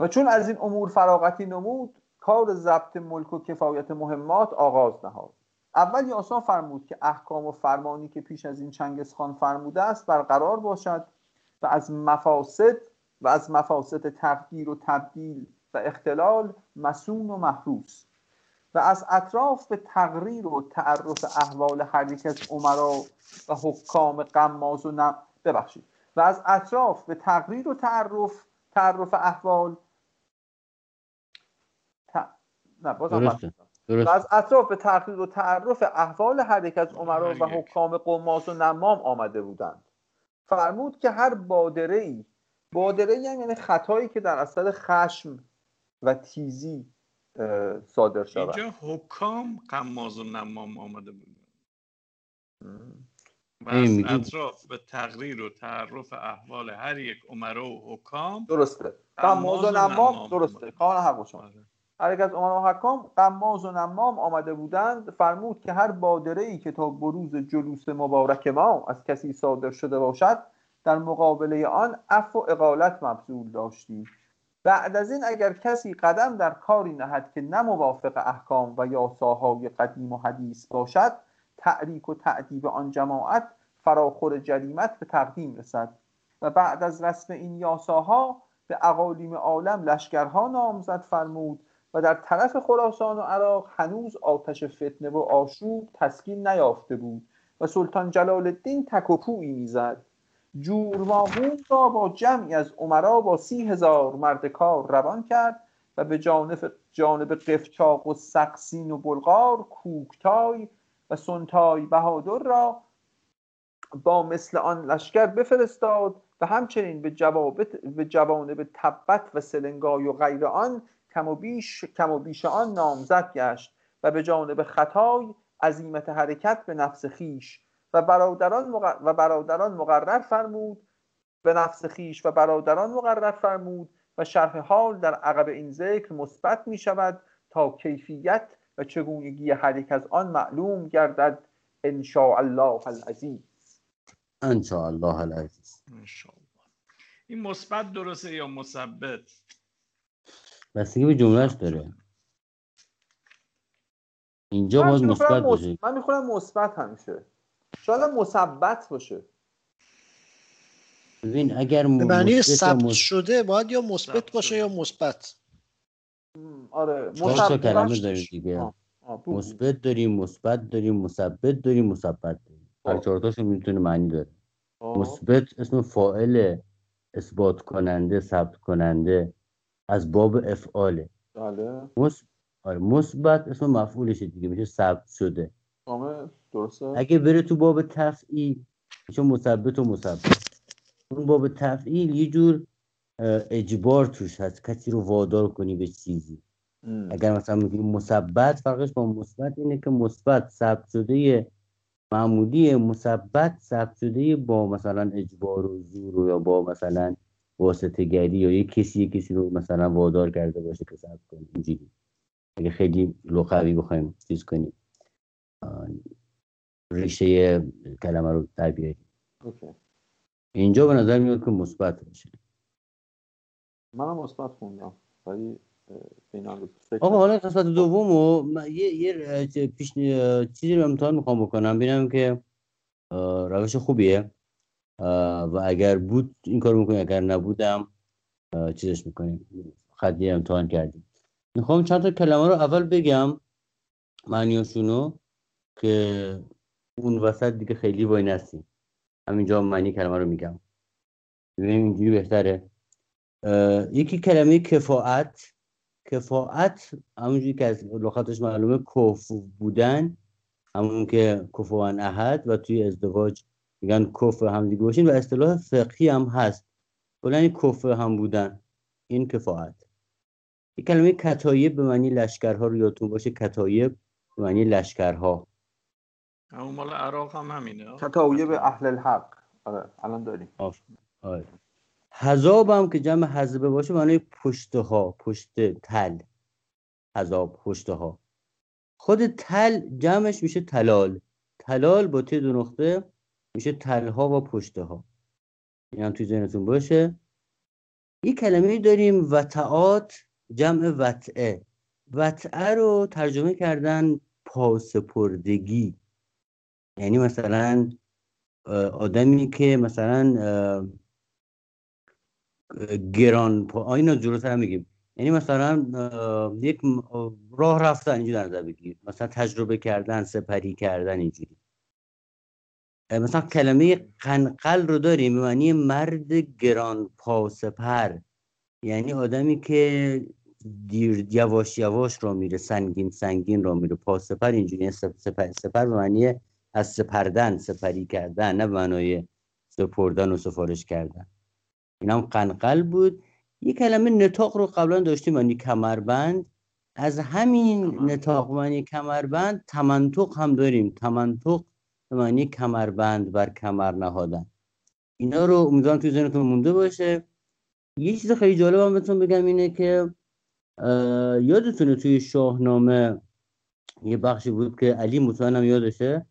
و چون از این امور فراغتی نمود کار ضبط ملک و کفایت مهمات آغاز نهاد. اول یاسا فرمود که احکام و فرمانی که پیش از این چنگزخان فرموده است برقرار باشد و از مفاسد و از مفاسد تغییر و تبدیل و اختلال مسون و محروس و از اطراف به تقریر و تعرف احوال هر یک از عمرا و حکام قماز و نم ببخشید. و از اطراف به تقریر و تعرف تعرف احوال نه بازم از اطراف به تحقیق و تعرف احوال هر یک از عمرا و حکام قماس و نمام آمده بودند. فرمود که هر بادره ای بادره ای یعنی خطایی که در اثر خشم و تیزی صادر شود. اینجا حکام قماز و نمام آمده بودند و از اطراف به تقریر و تعرف احوال هر یک عمرا و حکام درسته. قماز و نمام درسته. کاملا حق شما. هر یک از و حکام قماز و نمام آمده بودند فرمود که هر بادره ای که تا بروز جلوس مبارک ما از کسی صادر شده باشد در مقابله آن عفو و اقالت مبذول داشتیم بعد از این اگر کسی قدم در کاری نهد که نه موافق احکام و یاساهای قدیم و حدیث باشد تعریک و تعدیب آن جماعت فراخور جریمت به تقدیم رسد. و بعد از رسم این یاساها به اقالیم عالم لشکرها نامزد فرمود و در طرف خراسان و عراق هنوز آتش فتنه و آشوب تسکین نیافته بود و سلطان جلال الدین تک و پویی می‌زد. جورماهون را با جمعی از عمرا با سی هزار مرد کار روان کرد و به جانب, جانب قفچاق و سقسین و بلغار کوکتای و سنتای بهادر را با مثل آن لشکر بفرستاد و همچنین به, جواب به جوانب تبت و سلنگای و غیر آن کم و بیش کم و بیش آن نامزد گشت و به جانب خطای عظیمت حرکت به نفس خیش و برادران, و برادران مقرر فرمود به نفس خیش و برادران مقرر فرمود و شرح حال در عقب این ذکر مثبت می شود تا کیفیت و چگونگی هر یک از آن معلوم گردد ان الله العزیز. ان الله العزیز این مثبت درسته یا مثبت؟ بستگی به جملهش داره. اینجا باز مثبت باشه. من می‌خونم مثبت همیشه. شاید مثبت باشه. ببین اگر به معنی ثبت شده باید یا مثبت باشه یا مثبت. آره. مثبت کلمه داریم دیگه. مثبت داریم مثبت داریم مثبت داریم مثبت داریم هر چهار می‌تونه معنی داره. مثبت اسم فاعل اثبات کننده ثبت کننده. از باب افعاله. بله. آره مثبت اسم مفعولشه دیگه میشه ثبت شده. درسته. اگه بره تو باب تفعیل میشه مثبت و مثبت. اون باب تفعیل یه جور اجبار توش هست کسی رو وادار کنی به چیزی. اگر مثلا میگیم مثبت فرقش با مثبت اینه که مثبت ثبت شده معمولی مثبت ثبت شده با مثلا اجبار و زور یا با مثلا واسطه گری یا یه کسی کسی رو مثلا وادار کرده باشه که ثبت کنه. اینجوری. اگه خیلی لغوی بخوایم چیز کنیم. ریشه کلمه رو در بیاریم. اینجا به نظر میاد که مثبت باشه. منم مثبت خوندم. ولی آقا حالا قسمت دوم یه یه پیش چیزی رو امتحان می‌خوام بکنم. ببینم که روش خوبیه. و اگر بود این کار می‌کنیم اگر نبودم چیزش می‌کنیم خطی امتحان کردیم. می‌خوام چند تا کلمه رو اول بگم معنیاشونو که اون وسط دیگه خیلی وای نستیم. همینجا معنی کلمه رو میگم. ببینیم اینجوری بهتره. یکی کلمه کفاعت. کفاعت همونجوری که از لغتش معلومه کف بودن همون که کفوان احد و توی ازدواج میگن کف هم دیگه باشین و اصطلاح فقهی هم هست. بلنی کف هم بودن. این کفاعت یک کلمه کتایب به معنی لشکرها رو یادتون باشه. کتایب به معنی لشکرها. همون مال عراق هم همینه. کتایب اهل الحق. آره الان داریم. آره. حذاب هم که جمع حذبه باشه معنی پشته ها پشت تل. حذاب پشته ها خود تل جمعش میشه تلال. تلال با تی دو نقطه. میشه تلها و پشته ها این هم توی ذهنتون باشه. یه کلمه داریم وطعات جمع وطعه. وطعه رو ترجمه کردن پاسپردگی. یعنی مثلا آدمی که مثلا گران پا اینو جلوتر میگیم. یعنی مثلا یک راه رفتن اینجوری در نظر بگیر مثلا تجربه کردن سپری کردن اینجوری. مثلا کلمه قنقل رو داریم به معنی مرد گران پا سپر یعنی آدمی که دیر یواش یواش را میره سنگین سنگین را میره. پا سپر اینجوری یعنی سپر, سپر به معنی از سپردن سپری کردن نه معنای سپردن و سفارش کردن. این هم قنقل بود. یه کلمه نتاق رو قبلا داشتیم معنی کمربند. از همین نتاق معنی کمربند تمنطق هم داریم. تمنطق معنی کمربند بر کمر نهادن. اینا رو امیدوارم توی ذهنتون مونده باشه. یه چیز خیلی جالب هم بهتون بگم اینه که یادتونه توی شاهنامه یه بخشی بود که علی مطمئنم یادشه؟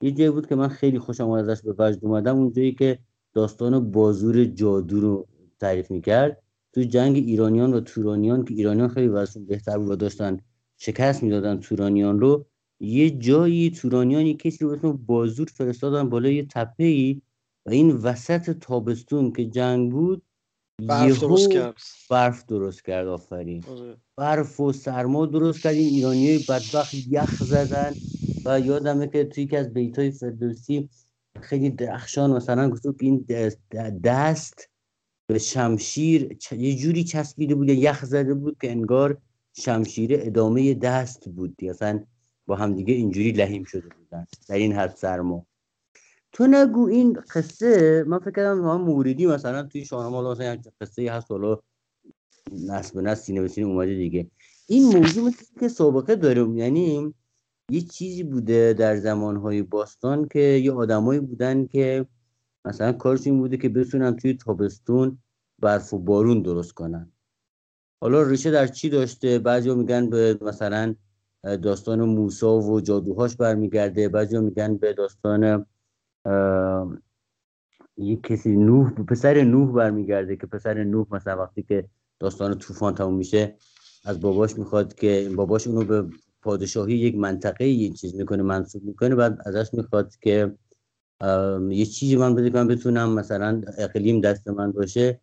یه جایی بود که من خیلی خوشم ازش به وجد اومدم اون جایی که داستان بازور جادو رو تعریف می‌کرد. تو جنگ ایرانیان و تورانیان که ایرانیان خیلی وضعشون بهتر بود و داشتن شکست می‌دادن تورانیان رو یه جایی تورانیان یه کسی رو اسم بازور فرستادن بالای یه تپه ای و این وسط تابستون که جنگ بود برف درست کرد. برف درست کرد آفرین. آره. برف و سرما درست کرد. این ایرانی بدبخت یخ زدن و یادمه که توی یکی از بیت های فردوسی خیلی درخشان مثلا گفتو که این دست به شمشیر یه جوری چسبیده بود یخ زده بود که انگار شمشیر ادامه دست بود. اصلا با همدیگه اینجوری لحیم شده بودن در این حد سرما. تو نگو این قصه من فکر کردم ما موریدی مثلا توی شاهنامه مثلا قصه هست حالا نسل به سینه به سینه اومده دیگه. این موضوع مثل که سابقه داره یعنی یه چیزی بوده در زمانهای باستان که یه آدمایی بودن که مثلا کارش این بوده که بتونن توی تابستون برف و بارون درست کنن. حالا ریشه در چی داشته؟ بعضی میگن به مثلا داستان موسا و جادوهاش برمیگرده. بعضی میگن به داستان یک کسی نوح پسر نوح برمیگرده که پسر نوح مثلا وقتی که داستان طوفان تموم میشه از باباش می‌خواد که باباش اونو به پادشاهی یک منطقه یه چیز می‌کنه منصوب می‌کنه بعد ازش می‌خواد که یه چیزی من بده من بتونم مثلا اقلیم دست من باشه.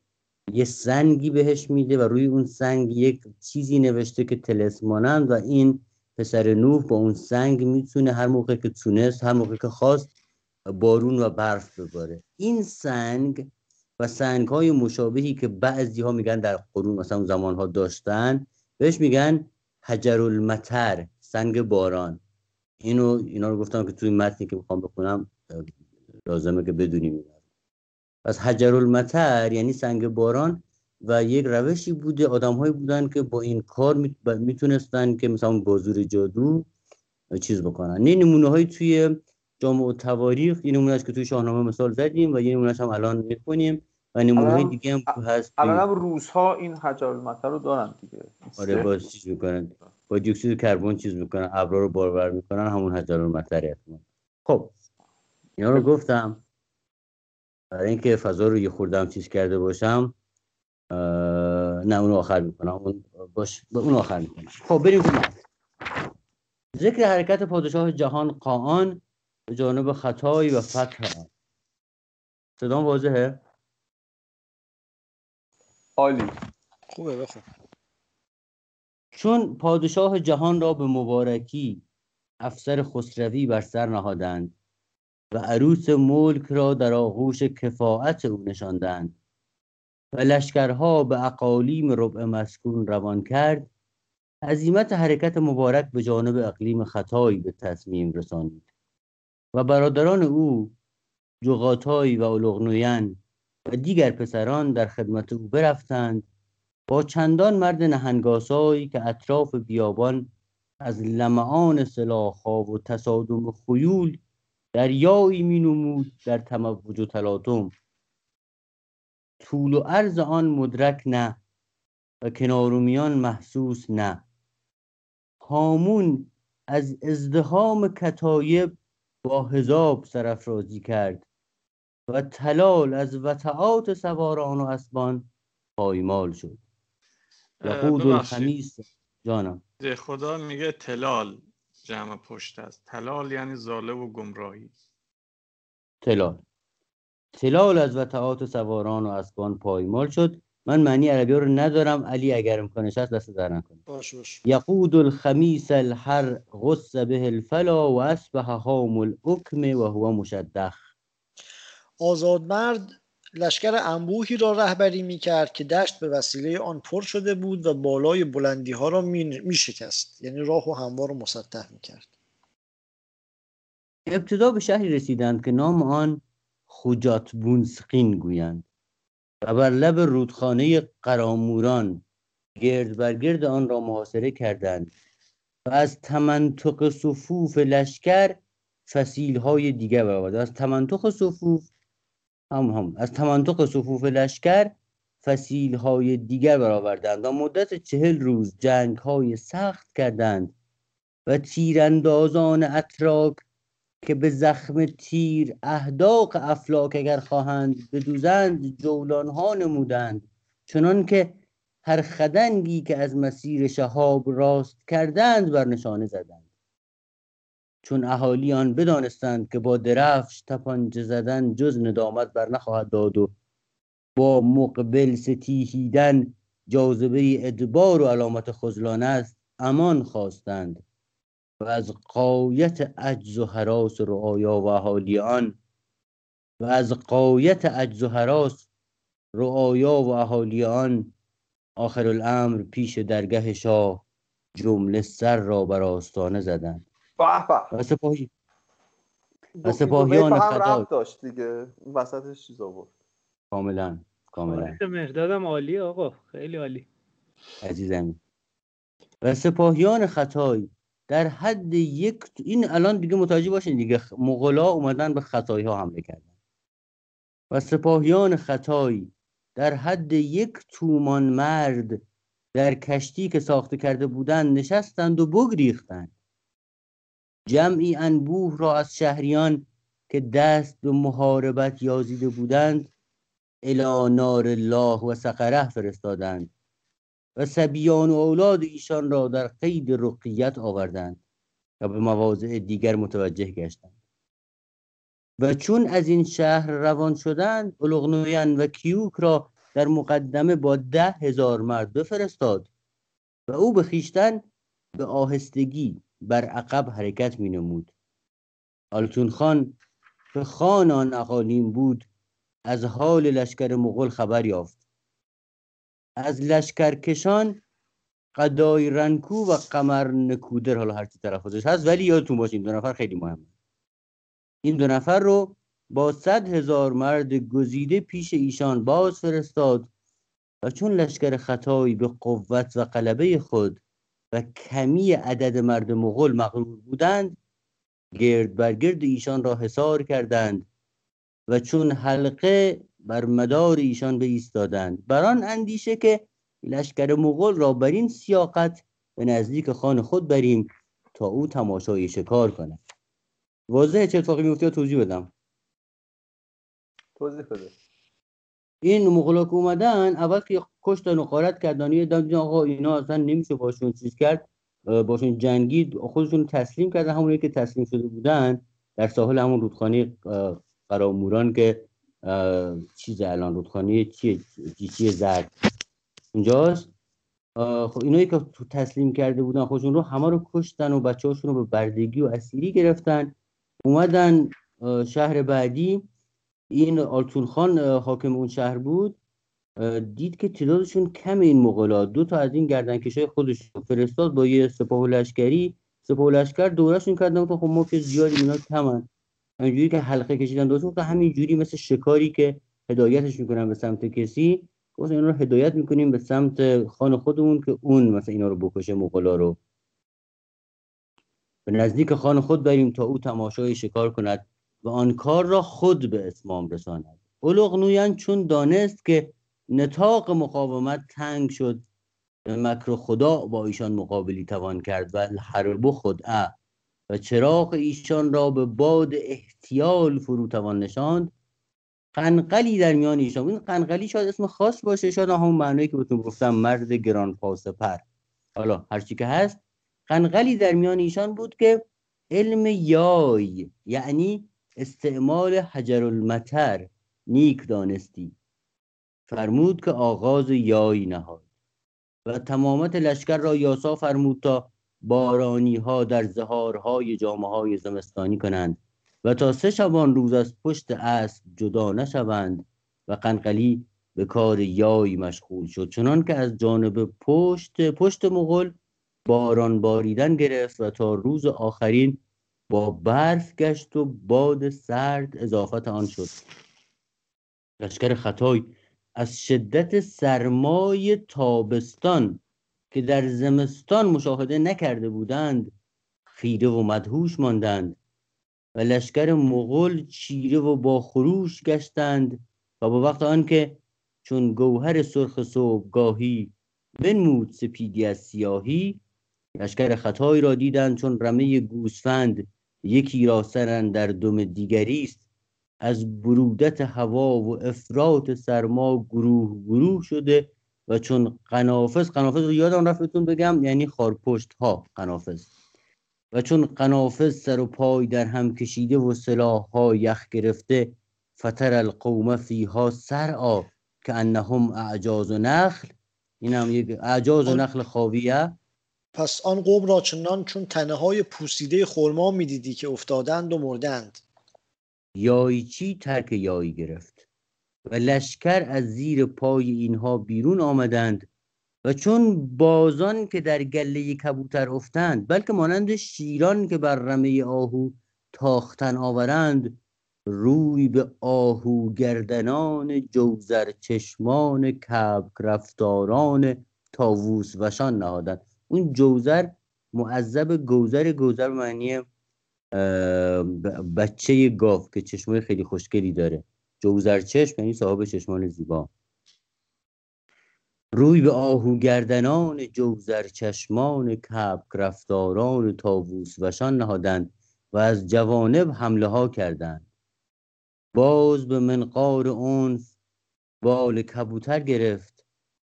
یه سنگی بهش میده و روی اون سنگ یک چیزی نوشته که تلسمانند و این پسر نوح با اون سنگ می‌تونه هر موقع که تونست هر موقع که خواست بارون و برف بباره. این سنگ و سنگ های مشابهی که بعضی ها میگن در قرون مثلا زمان ها داشتن بهش میگن حجر المطر سنگ باران. اینو اینا رو گفتم که توی متنی که می‌خوام بخونم لازمه که بدونیم پس حجر المطر یعنی سنگ باران و یک روشی بوده آدمهایی بودن که با این کار می‌تونستن که مثلا بازور جادو چیز بکنن. نه نمونه های توی جامعه و تواریخ این نمونه که توی شاهنامه مثال زدیم و یه نمونه هم الان می‌کنیم و نمونه های دیگه هم هست الان هم روس ها این حجر المطر رو دارن دیگه. آره با چیز می‌کنن. با دیوکسید کربن چیز می‌کنن ابرا رو بارور می‌کنن همون حجر المطر خب اینا رو گفتم. برای اینکه فضا رو یه خوردم چیز کرده باشم. نه اون آخر می‌کنم. اون باش اون آخر می‌کنم. خب بریم ذکر حرکت پادشاه جهان قاان به جانب خطایی و فتح صدام واضحه؟ عالی. خوبه بخون. چون پادشاه جهان را به مبارکی افسر خسروی بر سر نهادند و عروس ملک را در آغوش کفاعت او نشاندند و لشکرها به اقالیم ربع مسکون روان کرد. عظیمت حرکت مبارک به جانب اقلیم خطایی به تصمیم رسانید و برادران او جغاتای و الغنوین و دیگر پسران در خدمت او برفتند با چندان مرد نهنگاسایی که اطراف بیابان از لمعان سلاخها و تصادم خیول دریایی می نمود در تموج و تلاطم. طول و عرض آن مدرک نه و کنارومیان محسوس نه. هامون از ازدهام کتایب با هزاب سرافرازی کرد و تلال از وطعات سواران و اسبان پایمال شد. یهود الخمیس جانم. خدا میگه تلال جمع پشت است. تلال یعنی زاله و گمراهی. تلال. تلال از وطعات سواران و اسبان پایمال شد. من معنی عربی رو ندارم. علی اگر امکانش هست دست در نکنه. باش باش. یقود الخمیس الحر غص به الفلا و اسبه هام الاکم و هو مشدخ. آزادمرد لشکر انبوهی را رهبری می کرد که دشت به وسیله آن پر شده بود و بالای بلندی ها را می شکست یعنی راه و هموار را مسطح می کرد ابتدا به شهری رسیدند که نام آن خوجات بونسقین گویند. و بر لب رودخانه قراموران گرد بر گرد آن را محاصره کردند و از تمنطق صفوف لشکر فسیل های دیگر برآورد. از تمنطق صفوف هم هم از تمنطق صفوف لشکر فسیل های دیگر برآوردند. و مدت چهل روز جنگ های سخت کردند و تیراندازان اتراک که به زخم تیر اهداق افلاک اگر خواهند بدوزند جولان ها نمودند. چنان که هر خدنگی که از مسیر شهاب راست کردند بر نشانه زدند. چون اهالی آن بدانستند که با درفش تپانچه زدن جز ندامت بر نخواهد داد و با مقبل ستیهیدن جاذبه ادبار و علامت خزلان است امان خواستند. و از قایت عجز و حراس رعایا و اهالی آن و از قایت عجز و حراس رعایا و اهالی آن آخر الامر پیش درگه شاه جمله سر را بر آستانه زدند. و سپاهی و سپاهیان خدا داشت دیگه. وسطش چیز آورد کاملا کاملا. مهدادم عالی آقا خیلی عالی. عزیزم. و سپاهیان خطای در حد یک این الان دیگه متوجه باشین دیگه مغلا اومدن به خطای ها حمله کردن. و سپاهیان خطای در حد یک تومان مرد در کشتی که ساخته کرده بودند نشستند و بگریختند جمعی انبوه را از شهریان که دست به محاربت یازیده بودند الی نار الله و سقره فرستادند. و سبیان و اولاد ایشان را در قید رقیت آوردند و به مواضع دیگر متوجه گشتند. و چون از این شهر روان شدند بلغنویان و کیوک را در مقدمه با ده هزار مرد بفرستاد و او به خیشتن به آهستگی بر عقب حرکت می نمود آلتون خان به خان آن اقالیم بود از حال لشکر مغول خبر یافت. از لشکرکشان قدای رنکو و قمر نکودر حالا هرچی تلفظش هست ولی یادتون باشه این دو نفر خیلی مهمه. این دو نفر رو با صد هزار مرد گزیده پیش ایشان باز فرستاد و چون لشکر خطایی به قوت و قلبه خود و کمی عدد مرد مغول مغرور بودند گرد بر گرد ایشان را حصار کردند و چون حلقه بر مدار ایشان به ایستادند بر آن اندیشه که لشکر مغول را بر این سیاقت به نزدیک خان خود بریم تا او تماشای شکار کند. واضحه؟ چه اتفاقی میفته؟ توضیح بدم. توضیح بده. این مغولا که اومدن اول که کشتن و قارت کردن یه دم آقا اینا اصلا نمیشه باشون چیز کرد باشون جنگید خودشون تسلیم کردن همونی که تسلیم شده بودن در ساحل همون رودخانه قراموران که چیز الان رودخانه چیه؟ چیه زرد. اونجاست خب اینایی که تسلیم کرده بودن خودشون رو همه رو کشتن و بچه رو به بردگی و اسیری گرفتن. اومدن شهر بعدی. این آلتون خان حاکم اون شهر بود. دید که تعدادشون کم این مغولات دو تا از این گردنکشای خودش فرستاد با یه سپاه لشکری. سپاه لشکر دورشون کردن که خب ما که زیادی اینا کمن. همینجوری که حلقه کشیدن دوستون که همینجوری مثل شکاری که هدایتش می‌کنن به سمت کسی گفت اینا رو هدایت می‌کنیم به سمت خان خودمون که اون مثلا اینا رو بکشه مغلا رو. به نزدیک خان خود بریم تا او تماشای شکار کند و آن کار را خود به اتمام رساند. اولغ چون دانست که نتاق مقاومت تنگ شد. مکر خدا با ایشان مقابلی توان کرد و حرب خدعه و چراغ ایشان را به باد احتیال فرو توان نشاند. قنقلی در میان ایشان. این قنقلی شاید اسم خاص باشه. شاید همون معنی که بهتون گفتم مرد گران پر حالا هرچی که هست قنقلی در میان ایشان بود که علم یای یعنی استعمال حجر المتر نیک دانستی. فرمود که آغاز یای نهاد. و تمامت لشکر را یاسا فرمود تا بارانی ها در زهارهای جامعه های زمستانی کنند و تا سه شبان روز از پشت اسب جدا نشوند و قنقلی به کار یای مشغول شد چنان که از جانب پشت پشت مغل باران باریدن گرفت و تا روز آخرین با برف گشت و باد سرد اضافت آن شد. لشکر خطای از شدت سرمای تابستان که در زمستان مشاهده نکرده بودند خیره و مدهوش ماندند و لشکر مغول چیره و با خروش گشتند و با وقت آنکه چون گوهر سرخ صبحگاهی بنمود سپیدی از سیاهی لشکر خطایی را دیدند چون رمه گوسفند یکی را سرن در دم دیگری است. از برودت هوا و افراط سرما گروه گروه شده و چون قنافس قنافس رو یادم رفتتون بگم یعنی خارپشت ها قنافس و چون قنافس سر و پای در هم کشیده و سلاح ها یخ گرفته فتر القوم فیها سرعا که انهم اعجاز و نخل. این هم یک اعجاز و نخل خاویه. پس آن قوم را چنان چون تنه های پوسیده خورما می‌دیدی که افتادند و مردند. یایچی ترک یایی گرفت؟ و لشکر از زیر پای اینها بیرون آمدند و چون بازان که در گله کبوتر افتند بلکه مانند شیران که بر رمه آهو تاختن آورند روی به آهو گردنان جوزر چشمان کبک رفتاران تاووس وشان نهادند. اون جوزر معذب گوزر گوزر معنی بچه گاو که چشمای خیلی خوشگلی داره. جوزر چشم یعنی صاحب چشمان زیبا. روی به آهو گردنان جوزر چشمان کبک رفتاران تاووس وشان نهادند و از جوانب حمله ها کردند. باز به منقار اون بال کبوتر گرفت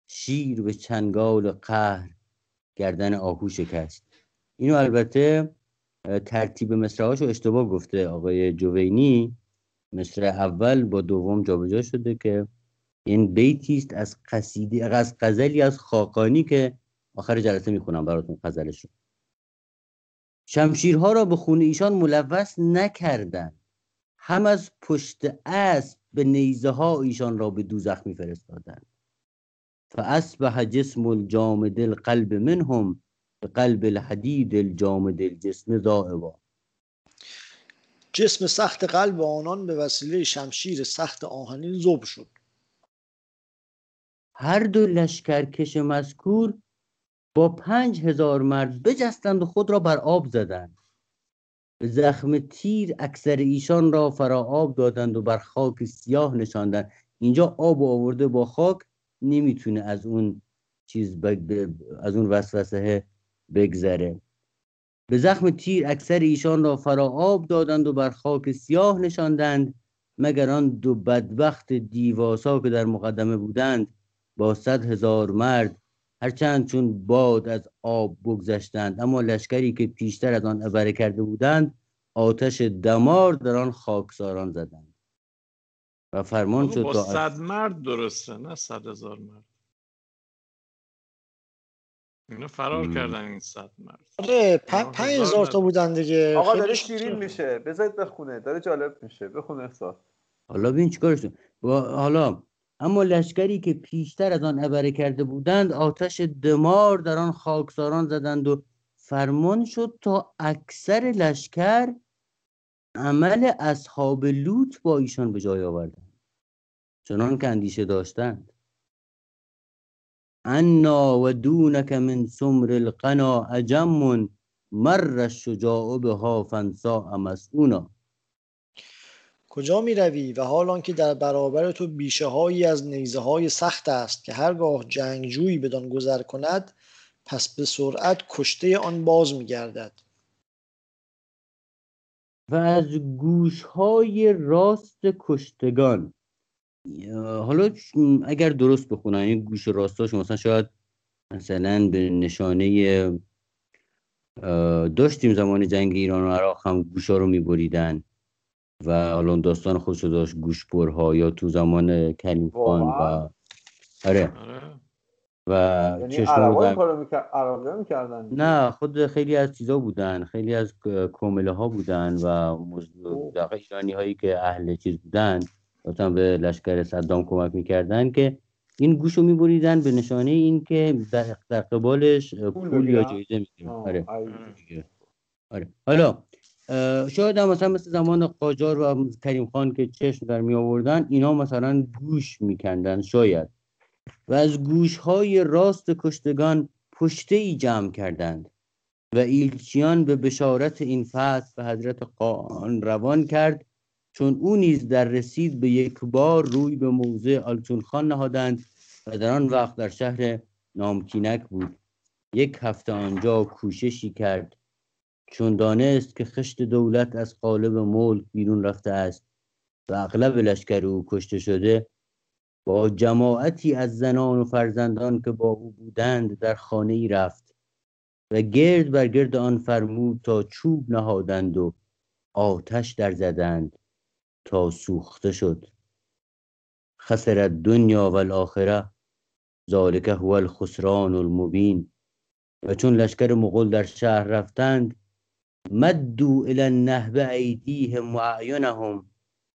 شیر به چنگال قهر گردن آهو شکست. اینو البته ترتیب مصرعاشو اشتباه گفته آقای جوینی. مصر اول با دوم جابجا شده که این بیتی است از قصیده از غزلی از خاقانی که آخر جلسه می‌خونم براتون غزلش رو. شمشیرها را به خون ایشان ملوث نکردند. هم از پشت اسب به نیزه ها ایشان را به دوزخ میفرستادند. فاصبح جسم الجامد القلب منهم به قلب الحدید الجامد الجسم ضائبا جسم سخت قلب آنان به وسیله شمشیر سخت آهنین زوب شد. هر دو لشکرکش مذکور با پنج هزار مرد بجستند و خود را بر آب زدند. به زخم تیر اکثر ایشان را فرا آب دادند و بر خاک سیاه نشاندند. اینجا آب آورده با خاک نمی‌تونه از اون چیز بگ... از اون وسوسه بگذره. به زخم تیر اکثر ایشان را فرا آب دادند و بر خاک سیاه نشاندند مگر آن دو بدبخت دیواسا که در مقدمه بودند با صد هزار مرد هرچند چون باد از آب بگذشتند. اما لشکری که پیشتر از آن عبره کرده بودند آتش دمار در آن خاکساران زدند. و فرمان شد با صد مرد درسته نه صد هزار مرد. اینا فرار کردن این صد مرد. آره پنج هزار تا بودن دیگه. آقا داره شیرین میشه. بذارید بخونه. داره جالب میشه. بخونه احساس. حالا ببین چیکارش حالا اما لشکری که پیشتر از آن عبره کرده بودند آتش دمار در آن خاکساران زدند و فرمان شد تا اکثر لشکر عمل اصحاب لوط با ایشان به جای آوردند. چنان که اندیشه داشتند. انا و دونک من سمر القنا اجم مر الشجاع بها فنسا مسئونا کجا می روی و حال آنکه در برابر تو بیشه هایی از نیزه های سخت است که هرگاه جنگجویی بدان گذر کند پس به سرعت کشته آن باز می گردد و از گوش های راست کشتگان حالا اگر درست بخونن این گوش راستاش مثلا شاید مثلا به نشانه داشتیم زمان جنگ ایران و عراق هم گوشا رو میبریدن و حالا داستان خودش داشت گوشبرها یا تو زمان کریم خان و آره, آره. و یعنی عربی می‌کردن نه خود خیلی از چیزا بودن خیلی از کومله ها بودن و در ایرانی هایی که اهل چیز بودن مثلا به لشکر صدام کمک می‌کردن که این گوشو میبریدن به نشانه این که در, قبالش پول, یا جایزه می‌گیرن. آره. آره. حالا شاید هم مثلا مثل زمان قاجار و کریم خان که چشم در می آوردن اینا مثلا گوش میکندن شاید. و از گوش های راست کشتگان پشته ای جمع کردند و ایلچیان به بشارت این فتح به حضرت قان روان کرد چون او نیز در رسید به یک بار روی به موضع آلتون خان نهادند و در آن وقت در شهر نامکینک بود. یک هفته آنجا کوششی کرد. چون دانست که خشت دولت از قالب ملک بیرون رفته است و اغلب لشکر او کشته شده با جماعتی از زنان و فرزندان که با او بودند در خانه ای رفت و گرد بر گرد آن فرمود تا چوب نهادند و آتش در زدند. تا سوخته شد. خسر دنیا و الاخره ذالک هو الخسران المبین. و چون لشکر مغول در شهر رفتند مدوا الى النهب ایدیهم و اعینهم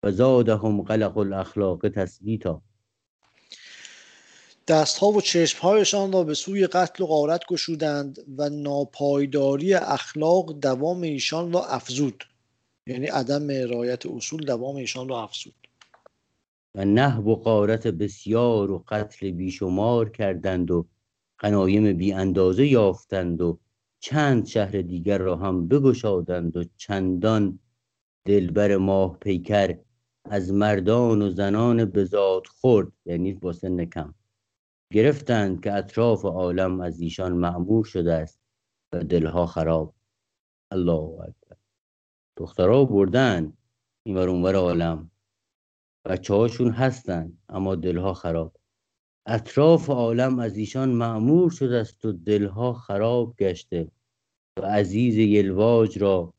و زادهم قلق الاخلاق تثبیتا. دستها و چشمهایشان را به سوی قتل و غارت گشودند و ناپایداری اخلاق دوام ایشان را افزود. یعنی عدم رعایت اصول دوام ایشان را افزود. و نهب و قارت بسیار و قتل بیشمار کردند و غنایم بی اندازه یافتند و چند شهر دیگر را هم بگشادند و چندان دلبر ماه پیکر از مردان و زنان بزاد خورد یعنی با سن کم. گرفتند که اطراف عالم از ایشان معمور شده است و دلها خراب. الله اکبر. دخترها بردن. این اونور عالم. بچه هاشون هستن اما دلها خراب. اطراف عالم از ایشان معمور شده است و دلها خراب گشته. و عزیز یلواج را.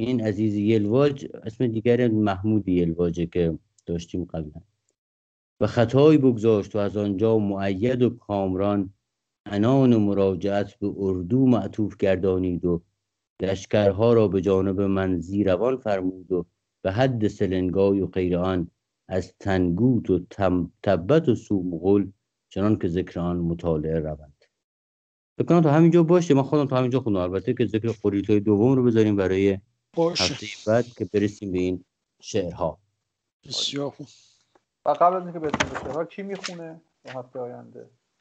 این عزیز یلواج اسم دیگر محمود یلواجه که داشتیم قبلا. و خطایی بگذاشت و از آنجا معید و کامران انان و مراجعت به اردو معطوف گردانید و لشکرها را به جانب من زیروان فرمود و به حد سلنگای و غیر آن از تنگوت و تبت و سومغل چنان که ذکر آن مطالعه روند. بکنم تا همینجا باشه. من خودم تا همینجا خوندم. البته که ذکر های دوم رو بذاریم برای هفته بعد که برسیم به این شعرها. بسیار خوب. و قبل از اینکه برسیم به شعرها کی می‌خونه؟ هفته آینده.